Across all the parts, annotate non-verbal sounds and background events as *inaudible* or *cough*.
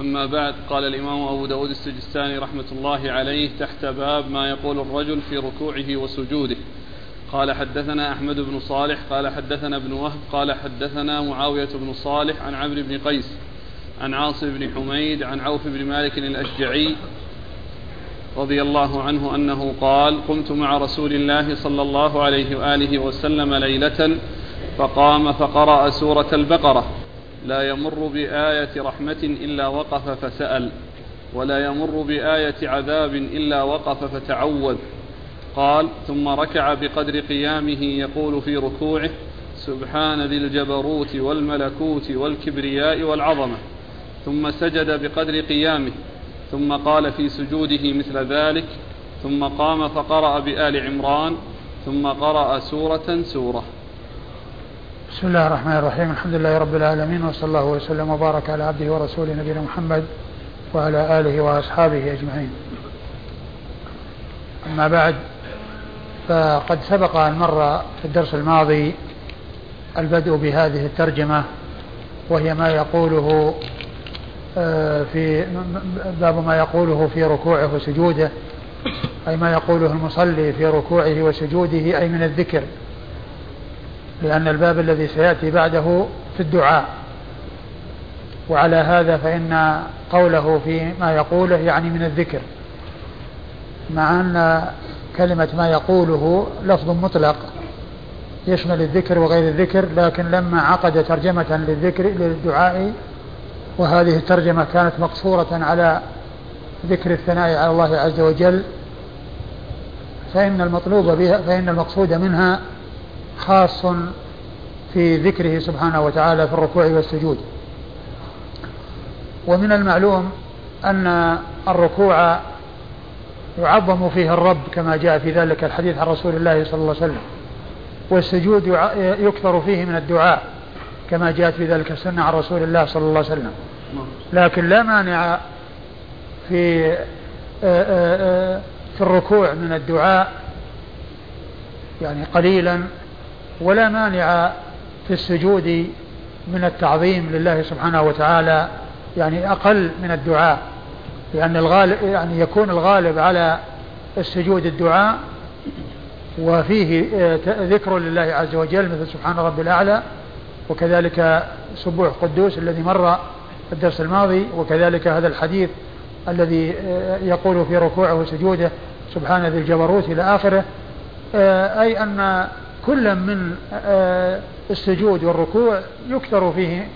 أما بعد قال الإمام أبو داود السجستاني رحمة الله عليه تحت باب ما يقول الرجل في ركوعه وسجوده. قال حدثنا أحمد بن صالح قال حدثنا ابن وهب قال حدثنا معاوية بن صالح عن عمرو بن قيس عن عاصم بن حميد عن عوف بن مالك الأشجعي رضي الله عنه أنه قال قمت مع رسول الله صلى الله عليه وآله وسلم ليلة فقام فقرأ سورة البقرة لا يمر بآية رحمة إلا وقف فسأل ولا يمر بآية عذاب إلا وقف فتعوذ. قال ثم ركع بقدر قيامه يقول في ركوعه سبحان ذي الجبروت والملكوت والكبرياء والعظمة. ثم سجد بقدر قيامه ثم قال في سجوده مثل ذلك ثم قام فقرأ بآل عمران ثم قرأ سورة سورة. بسم الله الرحمن الرحيم. الحمد لله رب العالمين وصلى الله وسلم وبارك على عبده ورسوله نبينا محمد وعلى آله وأصحابه أجمعين. أما بعد فقد سبق أن مر في الدرس الماضي البدء بهذه الترجمة وهي ما يقوله آه، في باب ما يقوله في ركوعه وسجوده أي ما يقوله المصلي في ركوعه وسجوده أي من الذكر. لأن الباب الذي سيأتي بعده في الدعاء. وعلى هذا فإن قوله في ما يقوله يعني من الذكر. مع أن كلمة ما يقوله لفظ مطلق يشمل الذكر وغير الذكر لكن لما عقد ترجمة للذكر للدعاء وهذه الترجمة كانت مقصورة على ذكر الثناء على الله عز وجل فإن المطلوب بها فإن المقصود منها خاص في ذكره سبحانه وتعالى في الركوع والسجود. ومن المعلوم أن الركوع يعظم فيه الرب كما جاء في ذلك الحديث عن رسول الله صلى الله عليه وسلم. والسجود يكثر فيه من الدعاء كما جاءت في ذلك السنة عن رسول الله صلى الله عليه وسلم. لكن لا مانع في في الركوع من الدعاء يعني قليلا ولا مانع في السجود من التعظيم لله سبحانه وتعالى يعني أقل من الدعاء لأن الغالب يعني يكون الغالب على السجود الدعاء وفيه آه، ذكر لله عز وجل مثل سبحان رب الأعلى وكذلك سبوح قدوس الذي مر في الدرس الماضي وكذلك هذا الحديث الذي آه، يقول في ركوعه وسجوده سبحان ذي الجبروت إلى آخره آه، أي أن كل من السجود والركوع يكثر فيه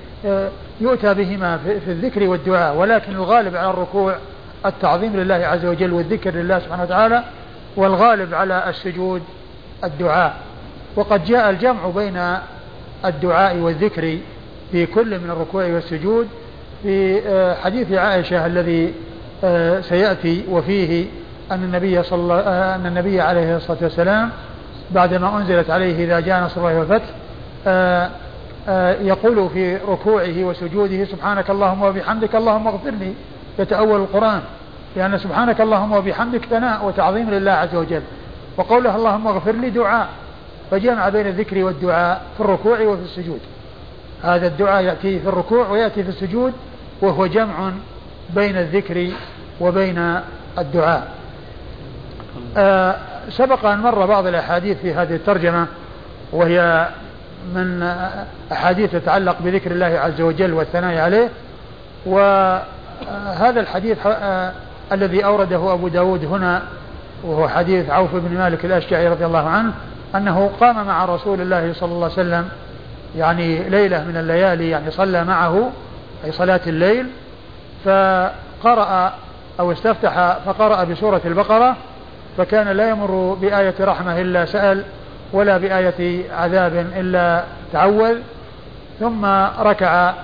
يؤتى بهما في الذكر والدعاء ولكن الغالب على الركوع التعظيم لله عز وجل والذكر لله سبحانه وتعالى والغالب على السجود الدعاء. وقد جاء الجمع بين الدعاء والذكر في كل من الركوع والسجود في آه، حديث عائشة الذي آه، سيأتي وفيه أن النبي صلى آه، أن النبي عليه الصلاة والسلام بعدما أنزلت عليه إذا جاء نصر الله والفتح يقول في ركوعه وسجوده سبحانك اللهم وبحمدك اللهم اغفر لي يتأول القرآن لأن سبحانك اللهم وبحمدك ثناء وتعظيم لله عز وجل. وقوله اللهم اغفر لي دعاء فجمع بين الذكر والدعاء في الركوع وفي السجود. هذا الدعاء يأتي في الركوع ويأتي في السجود وهو جمع بين الذكر وبين الدعاء. آه سبق أن مر بعض الأحاديث في هذه الترجمة وهي من أحاديث تتعلق بذكر الله عز وجل والثناء عليه وهذا الحديث آه، الذي أورده أبو داود هنا وهو حديث عوف بن مالك الأشجعي رضي الله عنه أنه قام مع رسول الله صلى الله عليه وسلم يعني ليلة من الليالي يعني صلى معه أي صلاة الليل فقرأ أو استفتح فقرأ بسورة البقرة فكان لا يمر بآية رحمة إلا سأل ولا بآية عذاب إلا تعوذ ثم ركع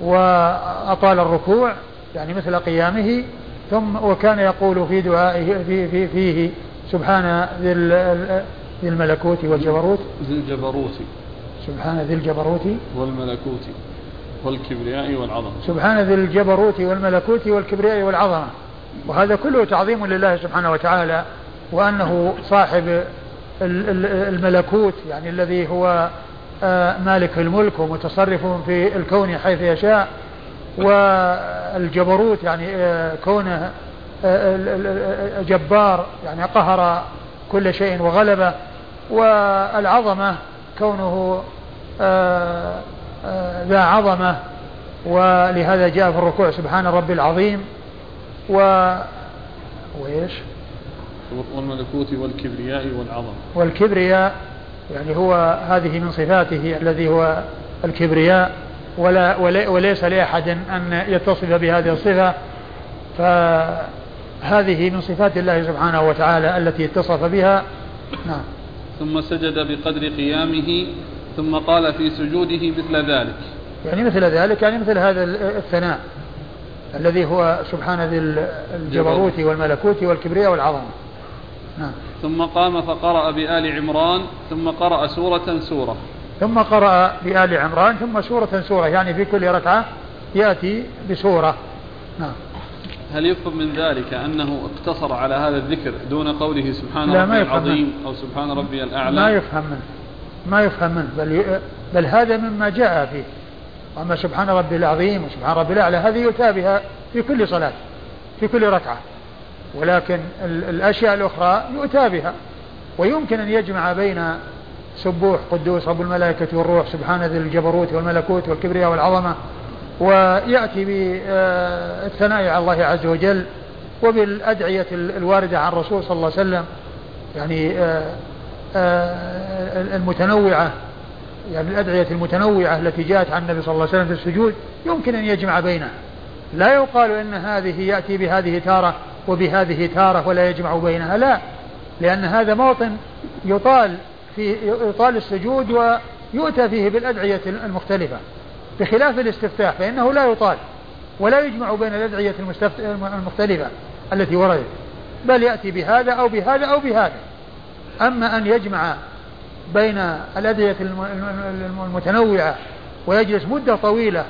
وأطال الركوع يعني مثل قيامه. ثم وكان يقول في دعائه في في فيه سبحان ذي الملكوت والجبروت. ذي الجبروت. سبحان ذي الجبروت. والملكوت والكبرياء والعظمة. سبحان ذي الجبروت والملكوت والكبرياء والعظمة. وهذا كله تعظيم لله سبحانه وتعالى. وأنه صاحب الملكوت يعني الذي هو آه، مالك الملك ومتصرف في الكون حيث يشاء والجبروت يعني آه، كونه آه، جبار يعني قهر كل شيء وغلبه والعظمة كونه ذا عظمة ولهذا جاء في الركوع سبحان ربي العظيم و وإيش؟ والملكوت والكبرياء والعظمة والكبرياء يعني هو هذه من صفاته الذي هو الكبرياء ولا وليس لأحد أن يتصف بهذه الصفة. فهذه من صفات الله سبحانه وتعالى التي اتصف بها. نعم. ثم سجد بقدر قيامه ثم قال في سجوده مثل ذلك. يعني مثل ذلك يعني مثل هذا الثناء الذي هو سبحان ذي الجبروت والملكوت والكبرياء والعظمة نعم. ثم قام فقرأ بآل عمران ثم قرأ سورة سورة. ثم قرأ بآل عمران ثم سورة سورة. يعني في كل ركعة يأتي بسورة. نعم. هل يفهم من ذلك أنه اقتصر على هذا الذكر دون قوله سبحان ربي العظيم أو سبحان ربي الأعلى؟ ما يفهم منه. ما يفهم منه. بل, بل هذا مما جاء فيه. أما سبحان ربي العظيم وسبحان ربي الأعلى هذه يؤتى بها في كل صلاة في كل ركعة. ولكن الأشياء الأخرى يؤتى بها. ويمكن أن يجمع بين سبوح قدوس رب الملائكة والروح سبحان ذي الجبروت والملكوت والكبرياء والعظمة ويأتي بالثناء على الله عز وجل وبالأدعية الواردة عن الرسول صلى الله عليه وسلم يعني آه، آه، المتنوعة يعني الأدعية المتنوعة التي جاءت عن النبي صلى الله عليه وسلم في السجود يمكن أن يجمع بينها. لا يقال إن هذه يأتي بهذه تارة وبهذه تارة ولا يجمع بينها. لا لأن هذا موطن يطال في يطال السجود ويؤتى فيه بالأدعية المختلفة بخلاف الاستفتاح فإنه لا يطال ولا يجمع بين الأدعية المختلفة التي وردت بل يأتي بهذا أو بهذا أو بهذا. أما أن يجمع بين الأدعية المتنوعة ويجلس مدة طويلة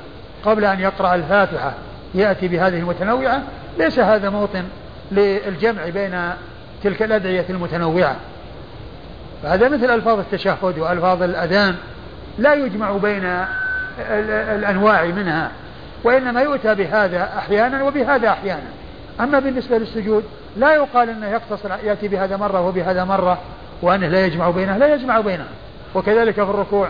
قبل أن يقرأ الفاتحة يأتي بهذه المتنوعة ليس هذا موطن للجمع بين تلك الأدعية المتنوعة. فهذا مثل ألفاظ التشهد وألفاظ الأذان لا يجمع بين الأنواع منها وإنما يؤتى بهذا أحيانا وبهذا أحيانا. أما بالنسبة للسجود لا يقال أنه يقتصر يأتي بهذا مرة وبهذا مرة وأنه لا يجمع بينها لا يجمع بينها. وكذلك في الركوع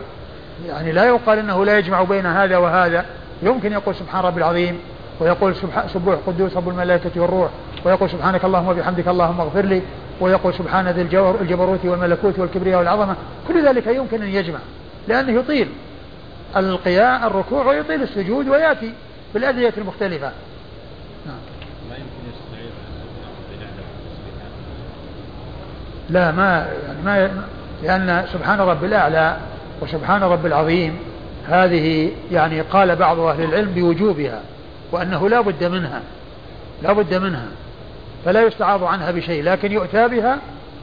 يعني لا يقال أنه لا يجمع بين هذا وهذا. يمكن يقول سبحان ربي العظيم ويقول سبوح قدوس رب الملائكة والروح. ويقول سبحانك اللهم وبحمدك اللهم اغفر لي ويقول سبحان ذي الجبروت والملكوت والكبرياء والعظمة. كل ذلك يمكن أن يجمع لأنه يطيل القيام الركوع ويطيل السجود ويأتي بالأدعية المختلفة. نعم. لا ما يعني ما لأن سبحان رب الأعلى وسبحان رب العظيم هذه يعني قال بعض أهل العلم بوجوبها وأنه لا بد منها لا بد منها. فلا يستعاض عنها بشيء لكن يؤتى بها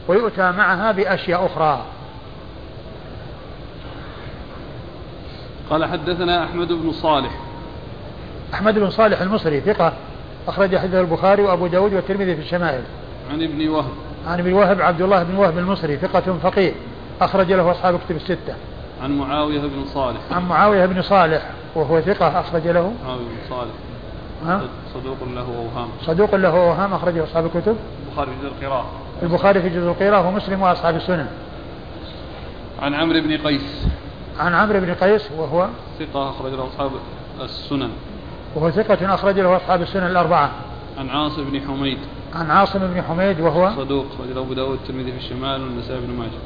ويؤتى معها بأشياء أخرى. قال حدثنا أحمد بن صالح. أحمد بن صالح المصري ثقة أخرج حديث البخاري وأبو داود والترمذي في الشمائل. عن ابن وهب. عن ابن وهب عبد الله بن وهب المصري ثقة فقيه أخرج له أصحاب كتب الستة. عن معاوية بن صالح. عن معاوية بن صالح وهو ثقة أخرج له. معاوية بن صالح. ها؟ صدوق له أوهام صدوق له أوهام أخرجه أصحاب الكتب. البخاري في جزء القراءة. البخاري في جزء القراءة ومسلم وأصحاب السنن. عن عمرو بن قيس. عن عمرو بن قيس وهو ثقة أخرج له أصحاب السنن. وهو ثقة أخرج له أصحاب السنن الأربعة. عن عاصم بن حميد. عن عاصم بن حميد وهو صدوق أخرج له أبو داود الترمذي في الشمال والنسائي بن ماجه.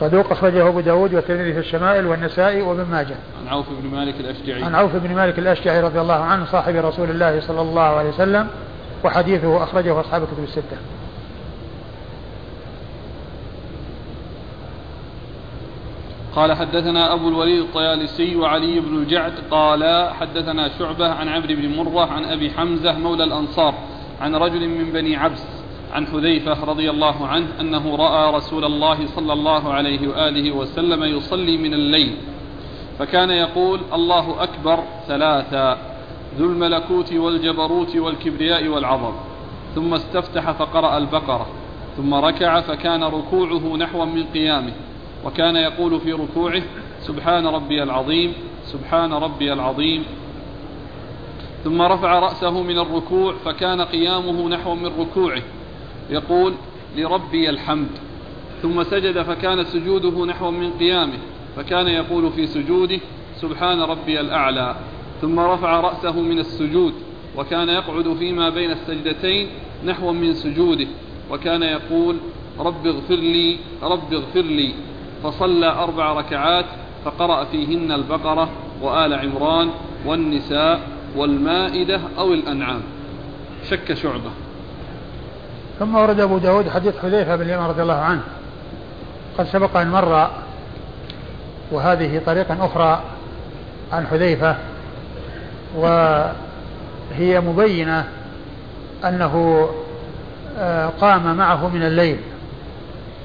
صدوق أخرجه أبو داود والترمذي في الشمائل والنسائي وابن ماجه. عن عوف بن مالك الأشجعي. عن عوف بن مالك الأشجعي رضي الله عنه صاحب رسول الله صلى الله عليه وسلم وحديثه أخرجه أصحاب الكتب الستة. قال حدثنا أبو الوليد الطيالسي وعلي بن الجعد قال حدثنا شعبة عن عمرو بن مرة عن أبي حمزة مولى الأنصار عن رجل من بني عبس عن حذيفة رضي الله عنه أنه رأى رسول الله صلى الله عليه وآله وسلم يصلي من الليل فكان يقول الله أكبر ثلاثا ذو الملكوت والجبروت والكبرياء والعظم. ثم استفتح فقرأ البقرة ثم ركع فكان ركوعه نحوا من قيامه وكان يقول في ركوعه سبحان ربي العظيم سبحان ربي العظيم. ثم رفع رأسه من الركوع فكان قيامه نحو من ركوعه يقول لربي الحمد. ثم سجد فكان سجوده نحو من قيامه فكان يقول في سجوده سبحان ربي الأعلى. ثم رفع رأسه من السجود وكان يقعد فيما بين السجدتين نحو من سجوده وكان يقول رب اغفر لي رب اغفر لي. فصلى أربع ركعات فقرأ فيهن البقرة وآل عمران والنساء والمائدة أو الأنعام. شك شعبة. ثم ورد أبو داود حديث حذيفة بن اليمان رضي الله عنه. قد سبق أن مر وهذه طريقة أخرى عن حذيفة وهي مبينة أنه آه، قام معه من الليل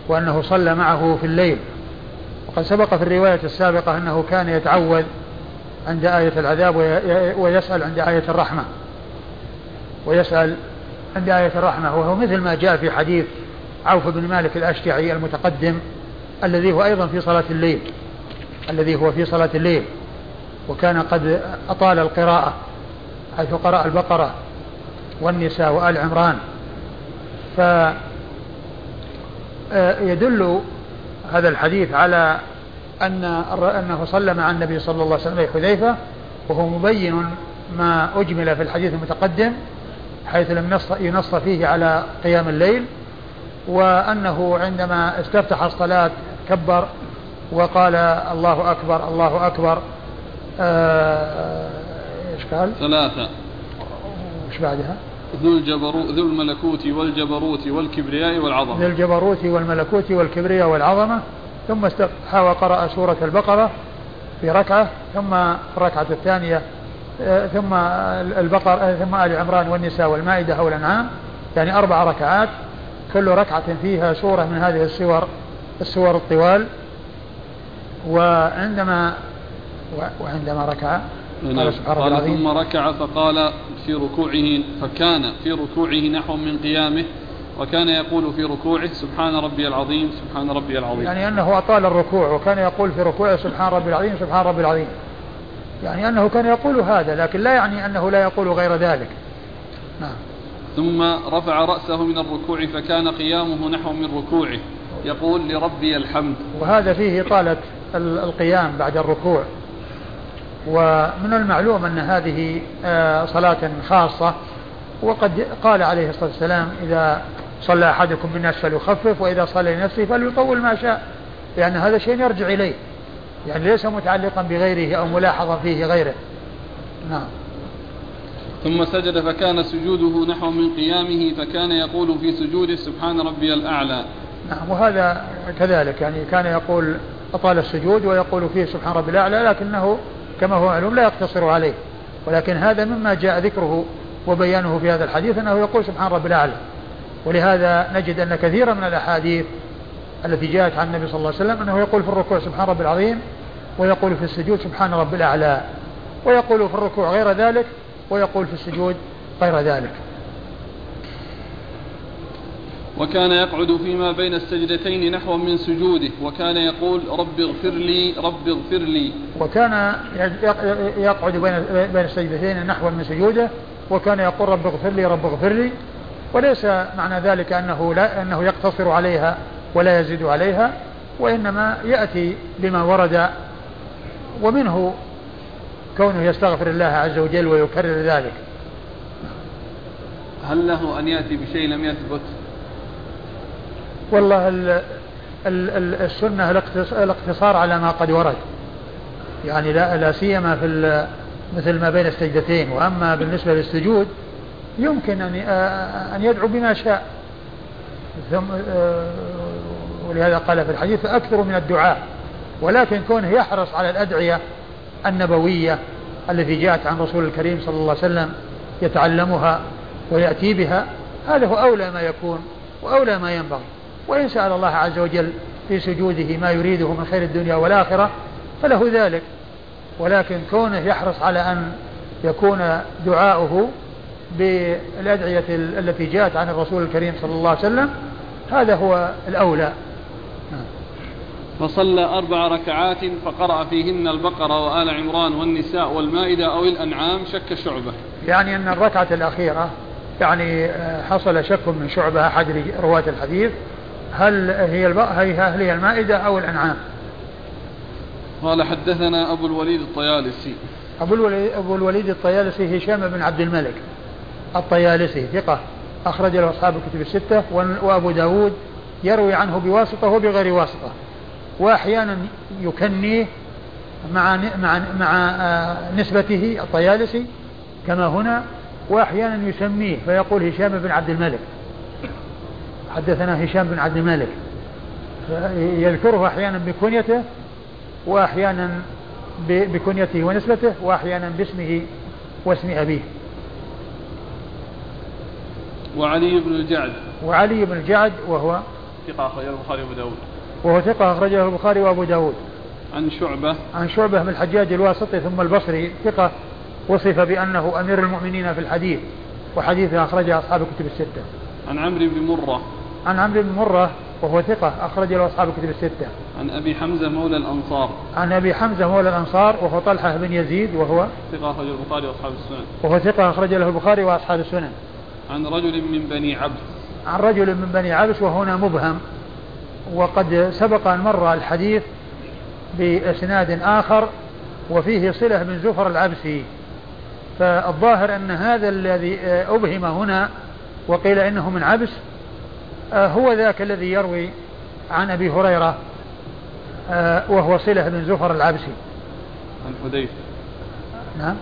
وأنه صلى معه في الليل. وقد سبق في الرواية السابقة أنه كان يتعوذ عند آية العذاب ويسأل عند آية الرحمة ويسأل عند آية الرحمة وهو مثل ما جاء في حديث عوف بن مالك الأشجعي المتقدم الذي هو أيضا في صلاة الليل الذي هو في صلاة الليل وكان قد أطال القراءة حيث قرأ البقرة والنساء وآل عمران. ف آه، هذا الحديث على أن أنه صلى مع النبي صلى الله عليه وسلم حذيفة وهو مبين ما أجمل في الحديث المتقدم حيث لم ينص فيه على قيام الليل وأنه عندما استفتح الصلاة كبر وقال الله أكبر الله أكبر آه، إيش قال؟ ثلاثة إيش بعدها؟ ذو الجبروت ذو الملكوت والجبروت والكبرياء والعظمة ذو الجبروت والملكوت والكبرياء والعظمة ثم استفتح وقرأ سورة البقرة في ركعة ثم الركعة الثانية ثم البقر آه، ثم آل عمران والنساء والمائدة أو الأنعام يعني أربع ركعات كل ركعة فيها سورة من هذه السور السور الطوال. وعندما وعندما ركع قال. سبحانه قال ثم ركع فقال في ركوعه فكان في ركوعه نحو من قيامه وكان يقول في ركوعه سبحان ربي العظيم سبحان ربي العظيم. يعني أنه أطال الركوع وكان يقول في ركوعه سبحان ربي العظيم سبحان ربي العظيم. يعني أنه كان يقول هذا لكن لا يعني أنه لا يقول غير ذلك. نعم. ثم رفع رأسه من الركوع فكان قيامه نحو من ركوعه يقول لربي الحمد. وهذا فيه طالة القيام بعد الركوع. ومن المعلوم أن هذه آه، صلاة خاصة وقد قال عليه الصلاة والسلام إذا صلى أحدكم بالناس فليخفف وإذا صلى لنفسه فليطول ما شاء لأن هذا شيء يرجع إليه. يعني ليس متعلقا بغيره أو ملاحظا فيه غيره. نعم. ثم سجد فكان سجوده نحو من قيامه فكان يقول في سجوده سبحان ربي الأعلى. نعم وهذا كذلك يعني كان يقول أطال السجود ويقول فيه سبحان ربي الأعلى لكنه كما هو معلوم لا يقتصر عليه. ولكن هذا مما جاء ذكره وبيانه في هذا الحديث أنه يقول سبحان ربي الأعلى. ولهذا نجد أن كثيرا من الأحاديث التي جاءت عن النبي صلى الله عليه وسلم أنه يقول في الركوع سبحان ربي العظيم ويقول في السجود سبحان ربي الأعلى ويقول في الركوع غير ذلك ويقول في السجود غير ذلك. وكان يقعد فيما بين السجدتين نحو من سجوده وكان يقول رب اغفر لي رب اغفر لي. وكان يقعد بين بين السجدتين نحو من سجوده وكان يقول رب اغفر لي رب اغفر لي. وليس معنى ذلك أنه لا أنه يقتصر عليها ولا يزيد عليها وإنما يأتي بما ورد ومنه كونه يستغفر الله عز وجل ويكرر ذلك. هل له أن يأتي بشيء لم يثبت والله السنة الاقتصار على ما قد ورد. يعني لا, لا سيما في مثل ما بين السجدتين. وأما بالنسبة للسجود يمكن أن أن يدعو بما شاء. ثم ولهذا قال في الحديث أكثر من الدعاء. ولكن كونه يحرص على الأدعية النبوية التي جاءت عن رسول الكريم صلى الله عليه وسلم يتعلمها ويأتي بها هذا هو أولى ما يكون وأولى ما ينبغي. وإن سأل الله عز وجل في سجوده ما يريده من خير الدنيا والآخرة فله ذلك. ولكن كونه يحرص على أن يكون دعاؤه بالأدعية التي جاءت عن الرسول الكريم صلى الله عليه وسلم هذا هو الأولى. فصلى أربع ركعات فقرأ فيهن البقرة وآل عمران والنساء والمائدة أو الأنعام شك شعبة. يعني أن الركعة الأخيرة يعني آه، حصل شك من شعبة أحد رواة الحديث. هل هي هل هي المائدة أو الأنعام؟ قال حدثنا أبو الوليد الطيالسي. أبو الوليد, أبو الوليد الطيالسي هشام بن عبد الملك الطيالسي ثقة أخرج له أصحاب الكتب الستة وأبو داود يروي عنه بواسطة وبغير واسطة. وأحيانا يكنيه مع مع مع آه، نسبته الطيالسي كما هنا وأحيانا يسميه فيقول هشام بن عبد الملك. حدثنا هشام بن عبد الملك. يذكره أحيانا بكنيته وأحيانا بكنيته ونسبته وأحيانا باسمه واسم أبيه. وعلي بن الجعد. وعلي بن الجعد وهو ثقة أخرجه البخاري وأبو داود. وهو ثقة أخرجه البخاري وأبو داود عن شعبة عن شعبة بن الحجاج الواسطي ثم البصري ثقة وصف بأنه أمير المؤمنين في الحديث وحديثه أخرجه أصحاب الكتب الستة عن عمرو بن مرة عن عمرو بن مرة وهو ثقة أخرج له أصحاب الكتب الستة. عن أبي حمزة مولى الأنصار. عن أبي حمزة مولى الأنصار وهو طلحة بن يزيد وهو ثقة أخرج البخاري وأصحاب السنن. وهو ثقة أخرج له البخاري وأصحاب السنن. عن رجل من بني عبس. عن رجل من بني عبس وهنا مبهم وقد سبق أن مر الحديث بإسناد آخر وفيه صلة بن زفر العبسي. فالظاهر أن هذا الذي أبهم هنا وقيل إنه من عبس آه، هو ذاك الذي يروي عن أبي هريرة آه، وهو صلة بن زفر العبسي. عن حذيفة. نعم.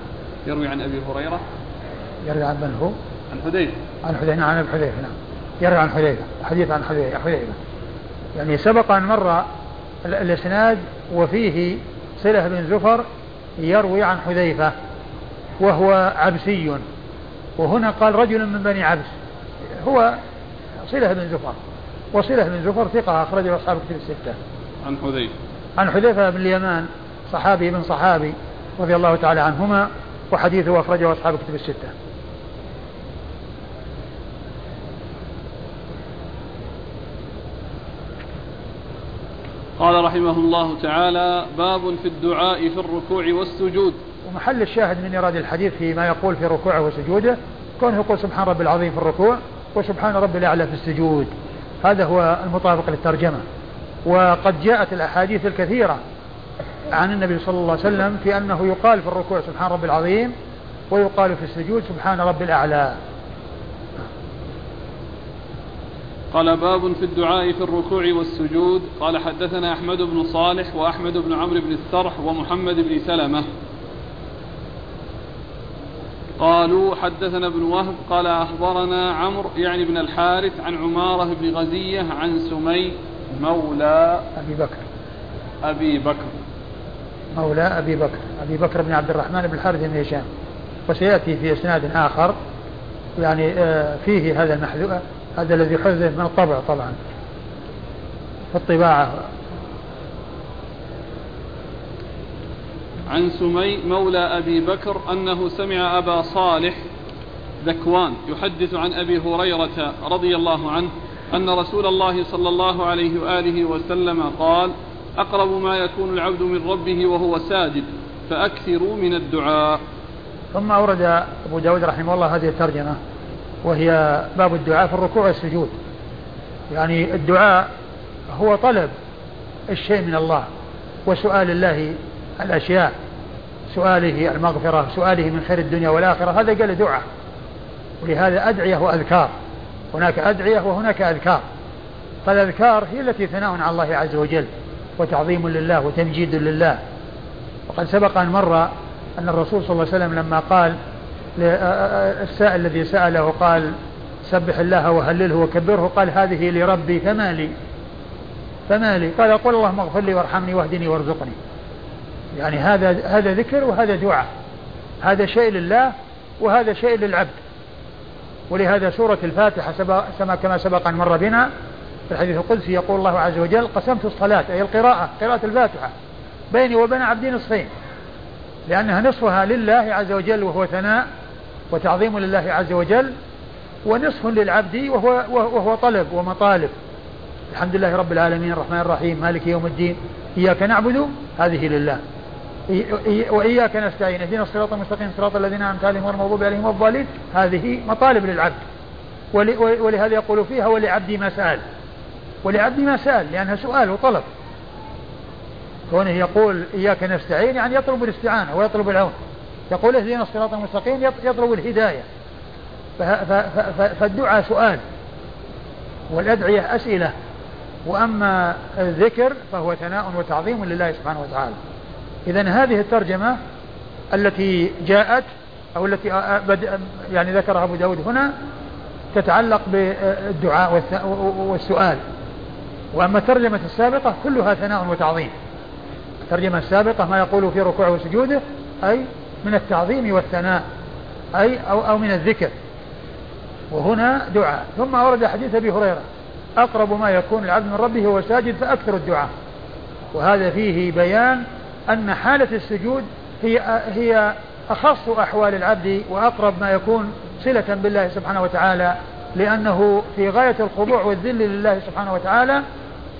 يروي عن أبي هريرة. يروي عن من هو؟ عن حذيفة. عن حذيفة نعم عن أبي حذيفة نعم. يروي عن حذيفة حديث عن حذيفة يعني سبق أن مر الإسناد وفيه صلة بن زفر يروي عن حذيفة وهو عبسي. وهنا قال رجل من بني عبس هو صلة بن زفر وصلة بن زفر ثقة أخرجه أصحاب الكتب الستة. عن حذيفة. عن حذيفة بن اليمان صحابي بن صحابي رضي الله تعالى عنهما وحديثه أخرجه أصحاب الكتب الستة. قال رحمه الله تعالى باب في الدعاء في الركوع والسجود. ومحل الشاهد من إيراد الحديث فيما يقول في ركوعه وسجوده كونه يقول سبحان رب العظيم في الركوع وسبحان رب الأعلى في السجود. هذا هو المطابق للترجمة. وقد جاءت الأحاديث الكثيرة عن النبي صلى الله عليه وسلم في أنه يقال في الركوع سبحان رب العظيم ويقال في السجود سبحان رب الأعلى. قال باب في الدعاء في الركوع والسجود. قال حدثنا أحمد بن صالح وأحمد بن عمرو بن السرح ومحمد بن سلمة. قالوا حدثنا ابن وهب قال أخبرنا عمرو يعني بن الحارث عن عمارة بن غزية عن سمي مولى أبي بكر. أبي بكر. مولى أبي بكر. أبي بكر بن عبد الرحمن بن الحارث بن هشام. وسيأتي في إسناد آخر. يعني آه، فيه هذا المحذوف. هذا الذي حذف من الطبع طبعا في الطباعة. عن سمي مولى أبي بكر أنه سمع أبا صالح ذكوان يحدث عن أبي هريرة رضي الله عنه أن رسول الله صلى الله عليه وآله وسلم قال أقرب ما يكون العبد من ربه وهو ساجد فأكثروا من الدعاء. ثم أورد أبو داود رحمه الله هذه الترجمة. وهي باب الدعاء في الركوع والسجود. يعني الدعاء هو طلب الشيء من الله وسؤال الله الأشياء سؤاله المغفرة سؤاله من خير الدنيا والآخرة هذا قال دعاء. ولهذا أدعية وأذكار. هناك أدعية وهناك أذكار. فالأذكار هي التي ثناء على الله عز وجل وتعظيم لله وتمجيد لله. وقد سبق أن مر أن الرسول صلى الله عليه وسلم لما قال السائل الذي سأله قال سبح الله وهلله وكبره قال هذه لربي فما لي؟ فما لي؟ قال قل اللهم اغفر لي وارحمني واهدني وارزقني. يعني هذا هذا ذكر وهذا دعاء. هذا شيء لله وهذا شيء للعبد. ولهذا سورة الفاتحة سبق كما سبق أن مر بنا في الحديث القدسي يقول الله عز وجل قسمت الصلاة أي القراءة قراءة الفاتحة بيني وبين عبدي نصفين لأنها نصفها لله عز وجل وهو ثناء وتعظيم لله عز وجل ونصف للعبد وهو, وهو طلب ومطالب. الحمد لله رب العالمين الرحمن الرحيم مالك يوم الدين إياك نعبد هذه لله. وإياك نستعين اهدنا الصراط المستقيم صراط الذين أنعمت عليهم غير المغضوب عليهم الضالين. هذه مطالب للعبد. ولهذا يقول فيها ولعبدي ما سأل. ولعبدي ما سأل لأنها سؤال وطلب. كونه يقول إياك نستعين يعني يطلب الاستعانة ويطلب العون. يقول اهدنا الصراط المستقيم يطلب الهداية. فالدعاء سؤال والأدعية أسئلة. وأما الذكر فهو ثناء وتعظيم لله سبحانه وتعالى. إذا هذه الترجمة التي جاءت أو التي يعني ذكرها أبو داود هنا تتعلق بالدعاء والسؤال. وأما الترجمة السابقة كلها ثناء وتعظيم. الترجمة السابقة ما يقول في ركوعه وسجوده أي من التعظيم والثناء أي أو, أو من الذكر. وهنا دعاء. ثم ورد حديث أبي هريرة أقرب ما يكون العبد من ربه هو ساجد فأكثر الدعاء. وهذا فيه بيان أن حالة السجود هي هي أخص أحوال العبد وأقرب ما يكون صلة بالله سبحانه وتعالى لأنه في غاية الخضوع والذل لله سبحانه وتعالى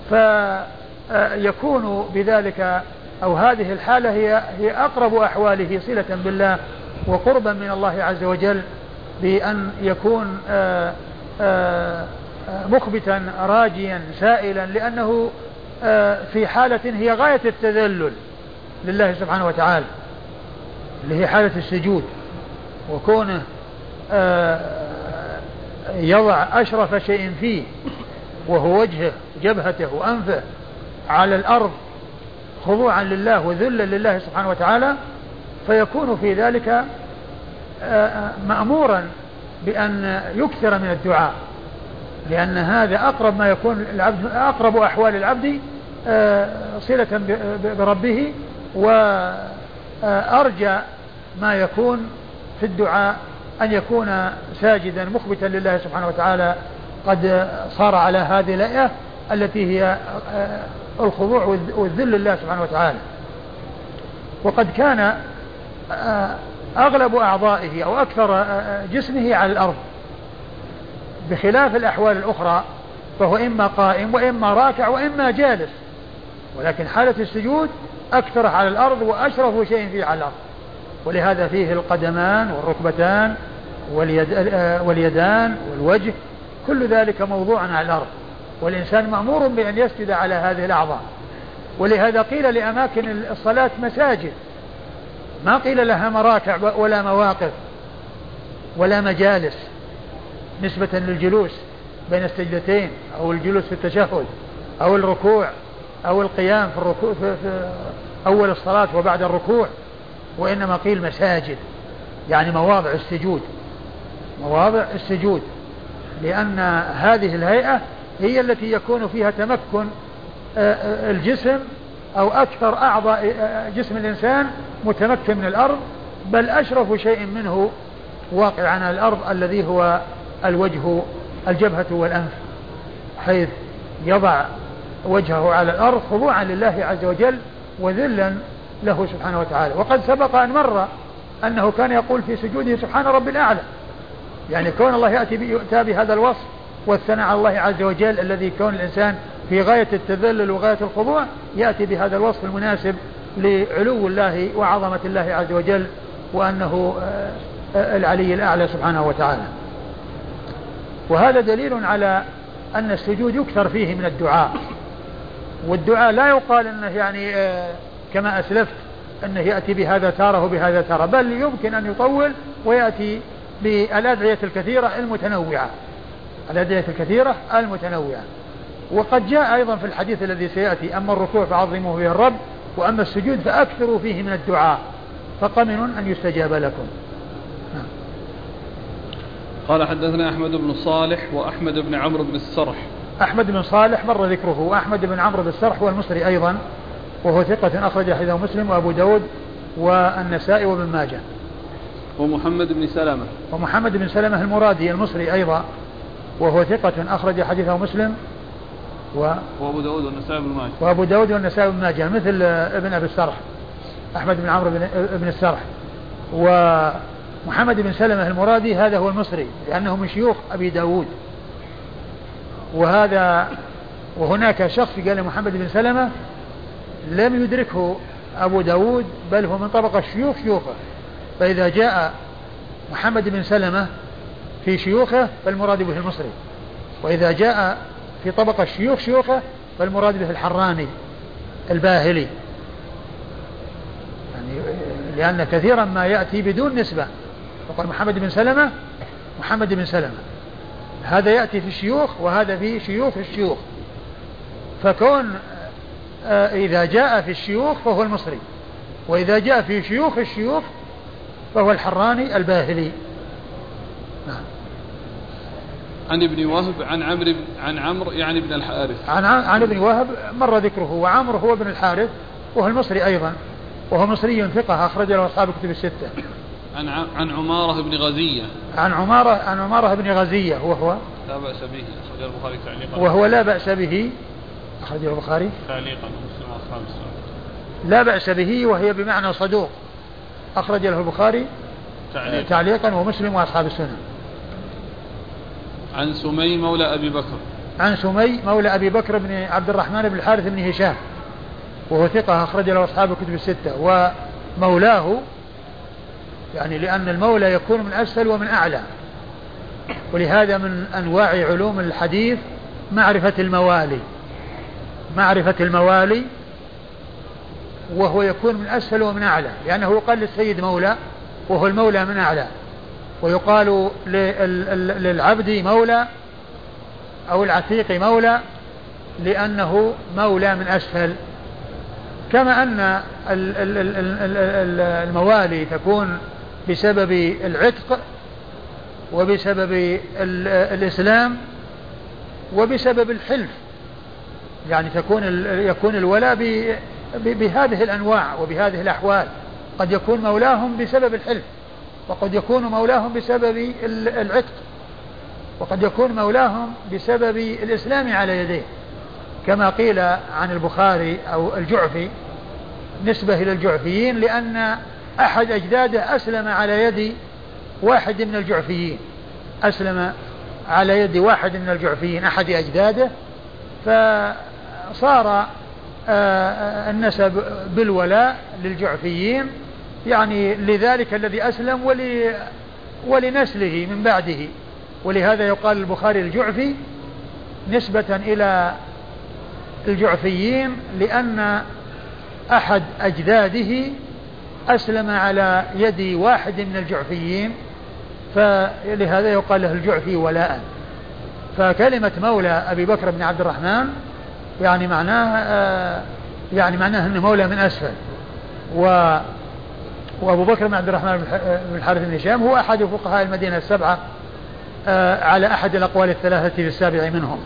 فيكون بذلك أو هذه الحالة هي هي أقرب أحواله صلة بالله وقربا من الله عز وجل بأن يكون آآ آآ مخبتا راجيا سائلا لأنه في حالة هي غاية التذلل لله سبحانه وتعالى اللي هي حالة السجود وكونه يضع أشرف شيء فيه وهو وجهه جبهته وأنفه على الأرض خضوعا لله وذلا لله سبحانه وتعالى فيكون في ذلك مأمورا بأن يكثر من الدعاء. لأن هذا أقرب ما يكون العبد أقرب أحوال العبد صلة بربه وأرجى ما يكون في الدعاء أن يكون ساجدا مخبتا لله سبحانه وتعالى قد صار على هذه الآية التي هي الخضوع والذل لله سبحانه وتعالى. وقد كان أغلب أعضائه أو أكثر جسمه على الأرض. بخلاف الأحوال الأخرى فهو إما قائم وإما راكع وإما جالس. ولكن حالة السجود أكثر على الأرض وأشرف شيء فيه على الأرض. ولهذا فيه القدمان والركبتان واليد واليدان والوجه كل ذلك موضوع على الأرض. والإنسان مأمور بأن يسجد على هذه الأعضاء. ولهذا قيل لأماكن الصلاة مساجد. ما قيل لها مراكع ولا مواقف ولا مجالس نسبة للجلوس بين السجدتين أو الجلوس في التشهد أو الركوع أو القيام في الركوع في, في أول الصلاة وبعد الركوع. وإنما قيل مساجد. يعني مواضع السجود. مواضع السجود. لأن هذه الهيئة هي التي يكون فيها تمكن آه، آه، الجسم أو أكثر أعضاء آه، جسم الإنسان متمكن من الأرض. بل أشرف شيء منه واقع على الأرض الذي هو الوجه الجبهة والأنف حيث يضع وجهه على الأرض خضوعا لله عز وجل وذلا له سبحانه وتعالى. وقد سبق أن مر أنه كان يقول في سجوده سبحان رب الأعلى يعني كون الله يأتي بهذا الوصف والثناء على الله عز وجل الذي كون الإنسان في غاية التذلل وغاية الخضوع يأتي بهذا الوصف المناسب لعلو الله وعظمة الله عز وجل وأنه آه، آه، العلي الأعلى سبحانه وتعالى. وهذا دليل على أن السجود يكثر فيه من الدعاء. والدعاء لا يقال أنه يعني آه، كما أسلفت أنه يأتي بهذا تارة وبهذا تارة بل يمكن أن يطول ويأتي بالأدعية الكثيرة المتنوعة. الأدعية الكثيرة المتنوعة. وقد جاء أيضا في الحديث الذي سيأتي أما الركوع فعظموا به الرب وأما السجود فأكثروا فيه من الدعاء فقمن أن يستجاب لكم. نعم. قال حدثنا أحمد بن صالح وأحمد بن عمرو بن السرح. أحمد بن صالح مر ذكره وأحمد بن عمرو بن السرح هو المصري أيضا وهو ثقة أخرج حديثه مسلم وأبو داود والنسائي وابن ماجه. ومحمد بن سلمة. ومحمد بن سلمة المرادي المصري أيضا وهو ثقة أخرج حديثه مسلم و وأبو داود والنسائي بن ماجه. وأبو داود والنسائي بن ماجه مثل ابن أبي السرح أحمد بن عمرو بن, بن السرح ومحمد بن سلمة المرادي هذا هو المصري لأنه من شيوخ أبي داود. وهذا وهناك شخص قال محمد بن سلمة لم يدركه أبو داود بل هو من طبقة شيوخ شيوخه. فإذا جاء محمد بن سلمة في شيوخه فالمراد به المصري. وإذا جاء في طبقة شيوخ شيوخه فالمراد به الحراني الباهلي. يعني لأن كثيرا ما يأتي بدون نسبة. فقال محمد بن سلمة محمد بن سلمة. هذا يأتي في الشيوخ وهذا في شيوخ الشيوخ. فكون آه، إذا جاء في الشيوخ فهو المصري. وإذا جاء في شيوخ الشيوخ فهو الحراني الباهلي. عن ابن وهب عن عمرو عن عمرو يعني ابن الحارث عن عن ابن وهب مر ذكره وعمرو هو ابن الحارث وهو المصري أيضا وهو مصري ثقة أخرج له أصحاب الكتب الستة. عن عن عمارة بن غزية. عن عمارة عن عمارة بن غزية وهو لا بأس به أخرج البخاري تعليقا. وهو لا بأس به أخرجه البخاري تعليقا ومسلم وأصحاب. لا بأس به وهي بمعنى صدوق أخرج له البخاري تعليقا, تعليقا ومسلم وأصحاب السنة. عن سمي مولى أبي بكر. عن سمي مولى أبي بكر بن عبد الرحمن بن الحارث بن هشام وهو ثقة أخرج له أصحاب الكتب الستة ومولاه يعني لأن المولى يكون من أسفل ومن أعلى. ولهذا من أنواع علوم الحديث معرفة الموالي. معرفة الموالي وهو يكون من أسفل ومن أعلى لأنه يقال للسيد مولى وهو المولى من أعلى. ويقال للعبد مولى أو العتيق مولى لأنه مولى من أسفل كما أن الموالي تكون بسبب العتق وبسبب الإسلام وبسبب الحلف. يعني تكون يكون الولاء بهذه الأنواع وبهذه الأحوال. قد يكون مولاهم بسبب الحلف. وقد يكون مولاهم بسبب العتق وقد يكون مولاهم بسبب الإسلام على يديه. كما قيل عن البخاري أو الجعفي نسبة إلى الجعفيين لأن أحد أجداده أسلم على يد واحد من الجعفيين. أسلم على يد واحد من الجعفيين أحد أجداده. فصار آه، النسب بالولاء للجعفيين يعني لذلك الذي أسلم ول ولنسله من بعده. ولهذا يقال البخاري الجعفي نسبة إلى الجعفيين لأن أحد أجداده أسلم على يد واحد من الجعفيين فلهذا يقال له الجعفي ولاء. فكلمة مولى أبي بكر بن عبد الرحمن يعني معناه يعني معناه أنه مولى من أسفل. و وأبو بكر بن عبد الرحمن بن الحارث بن هشام هو أحد فقهاء المدينة السبعة آه، على أحد الأقوال الثلاثة في السابع منهم.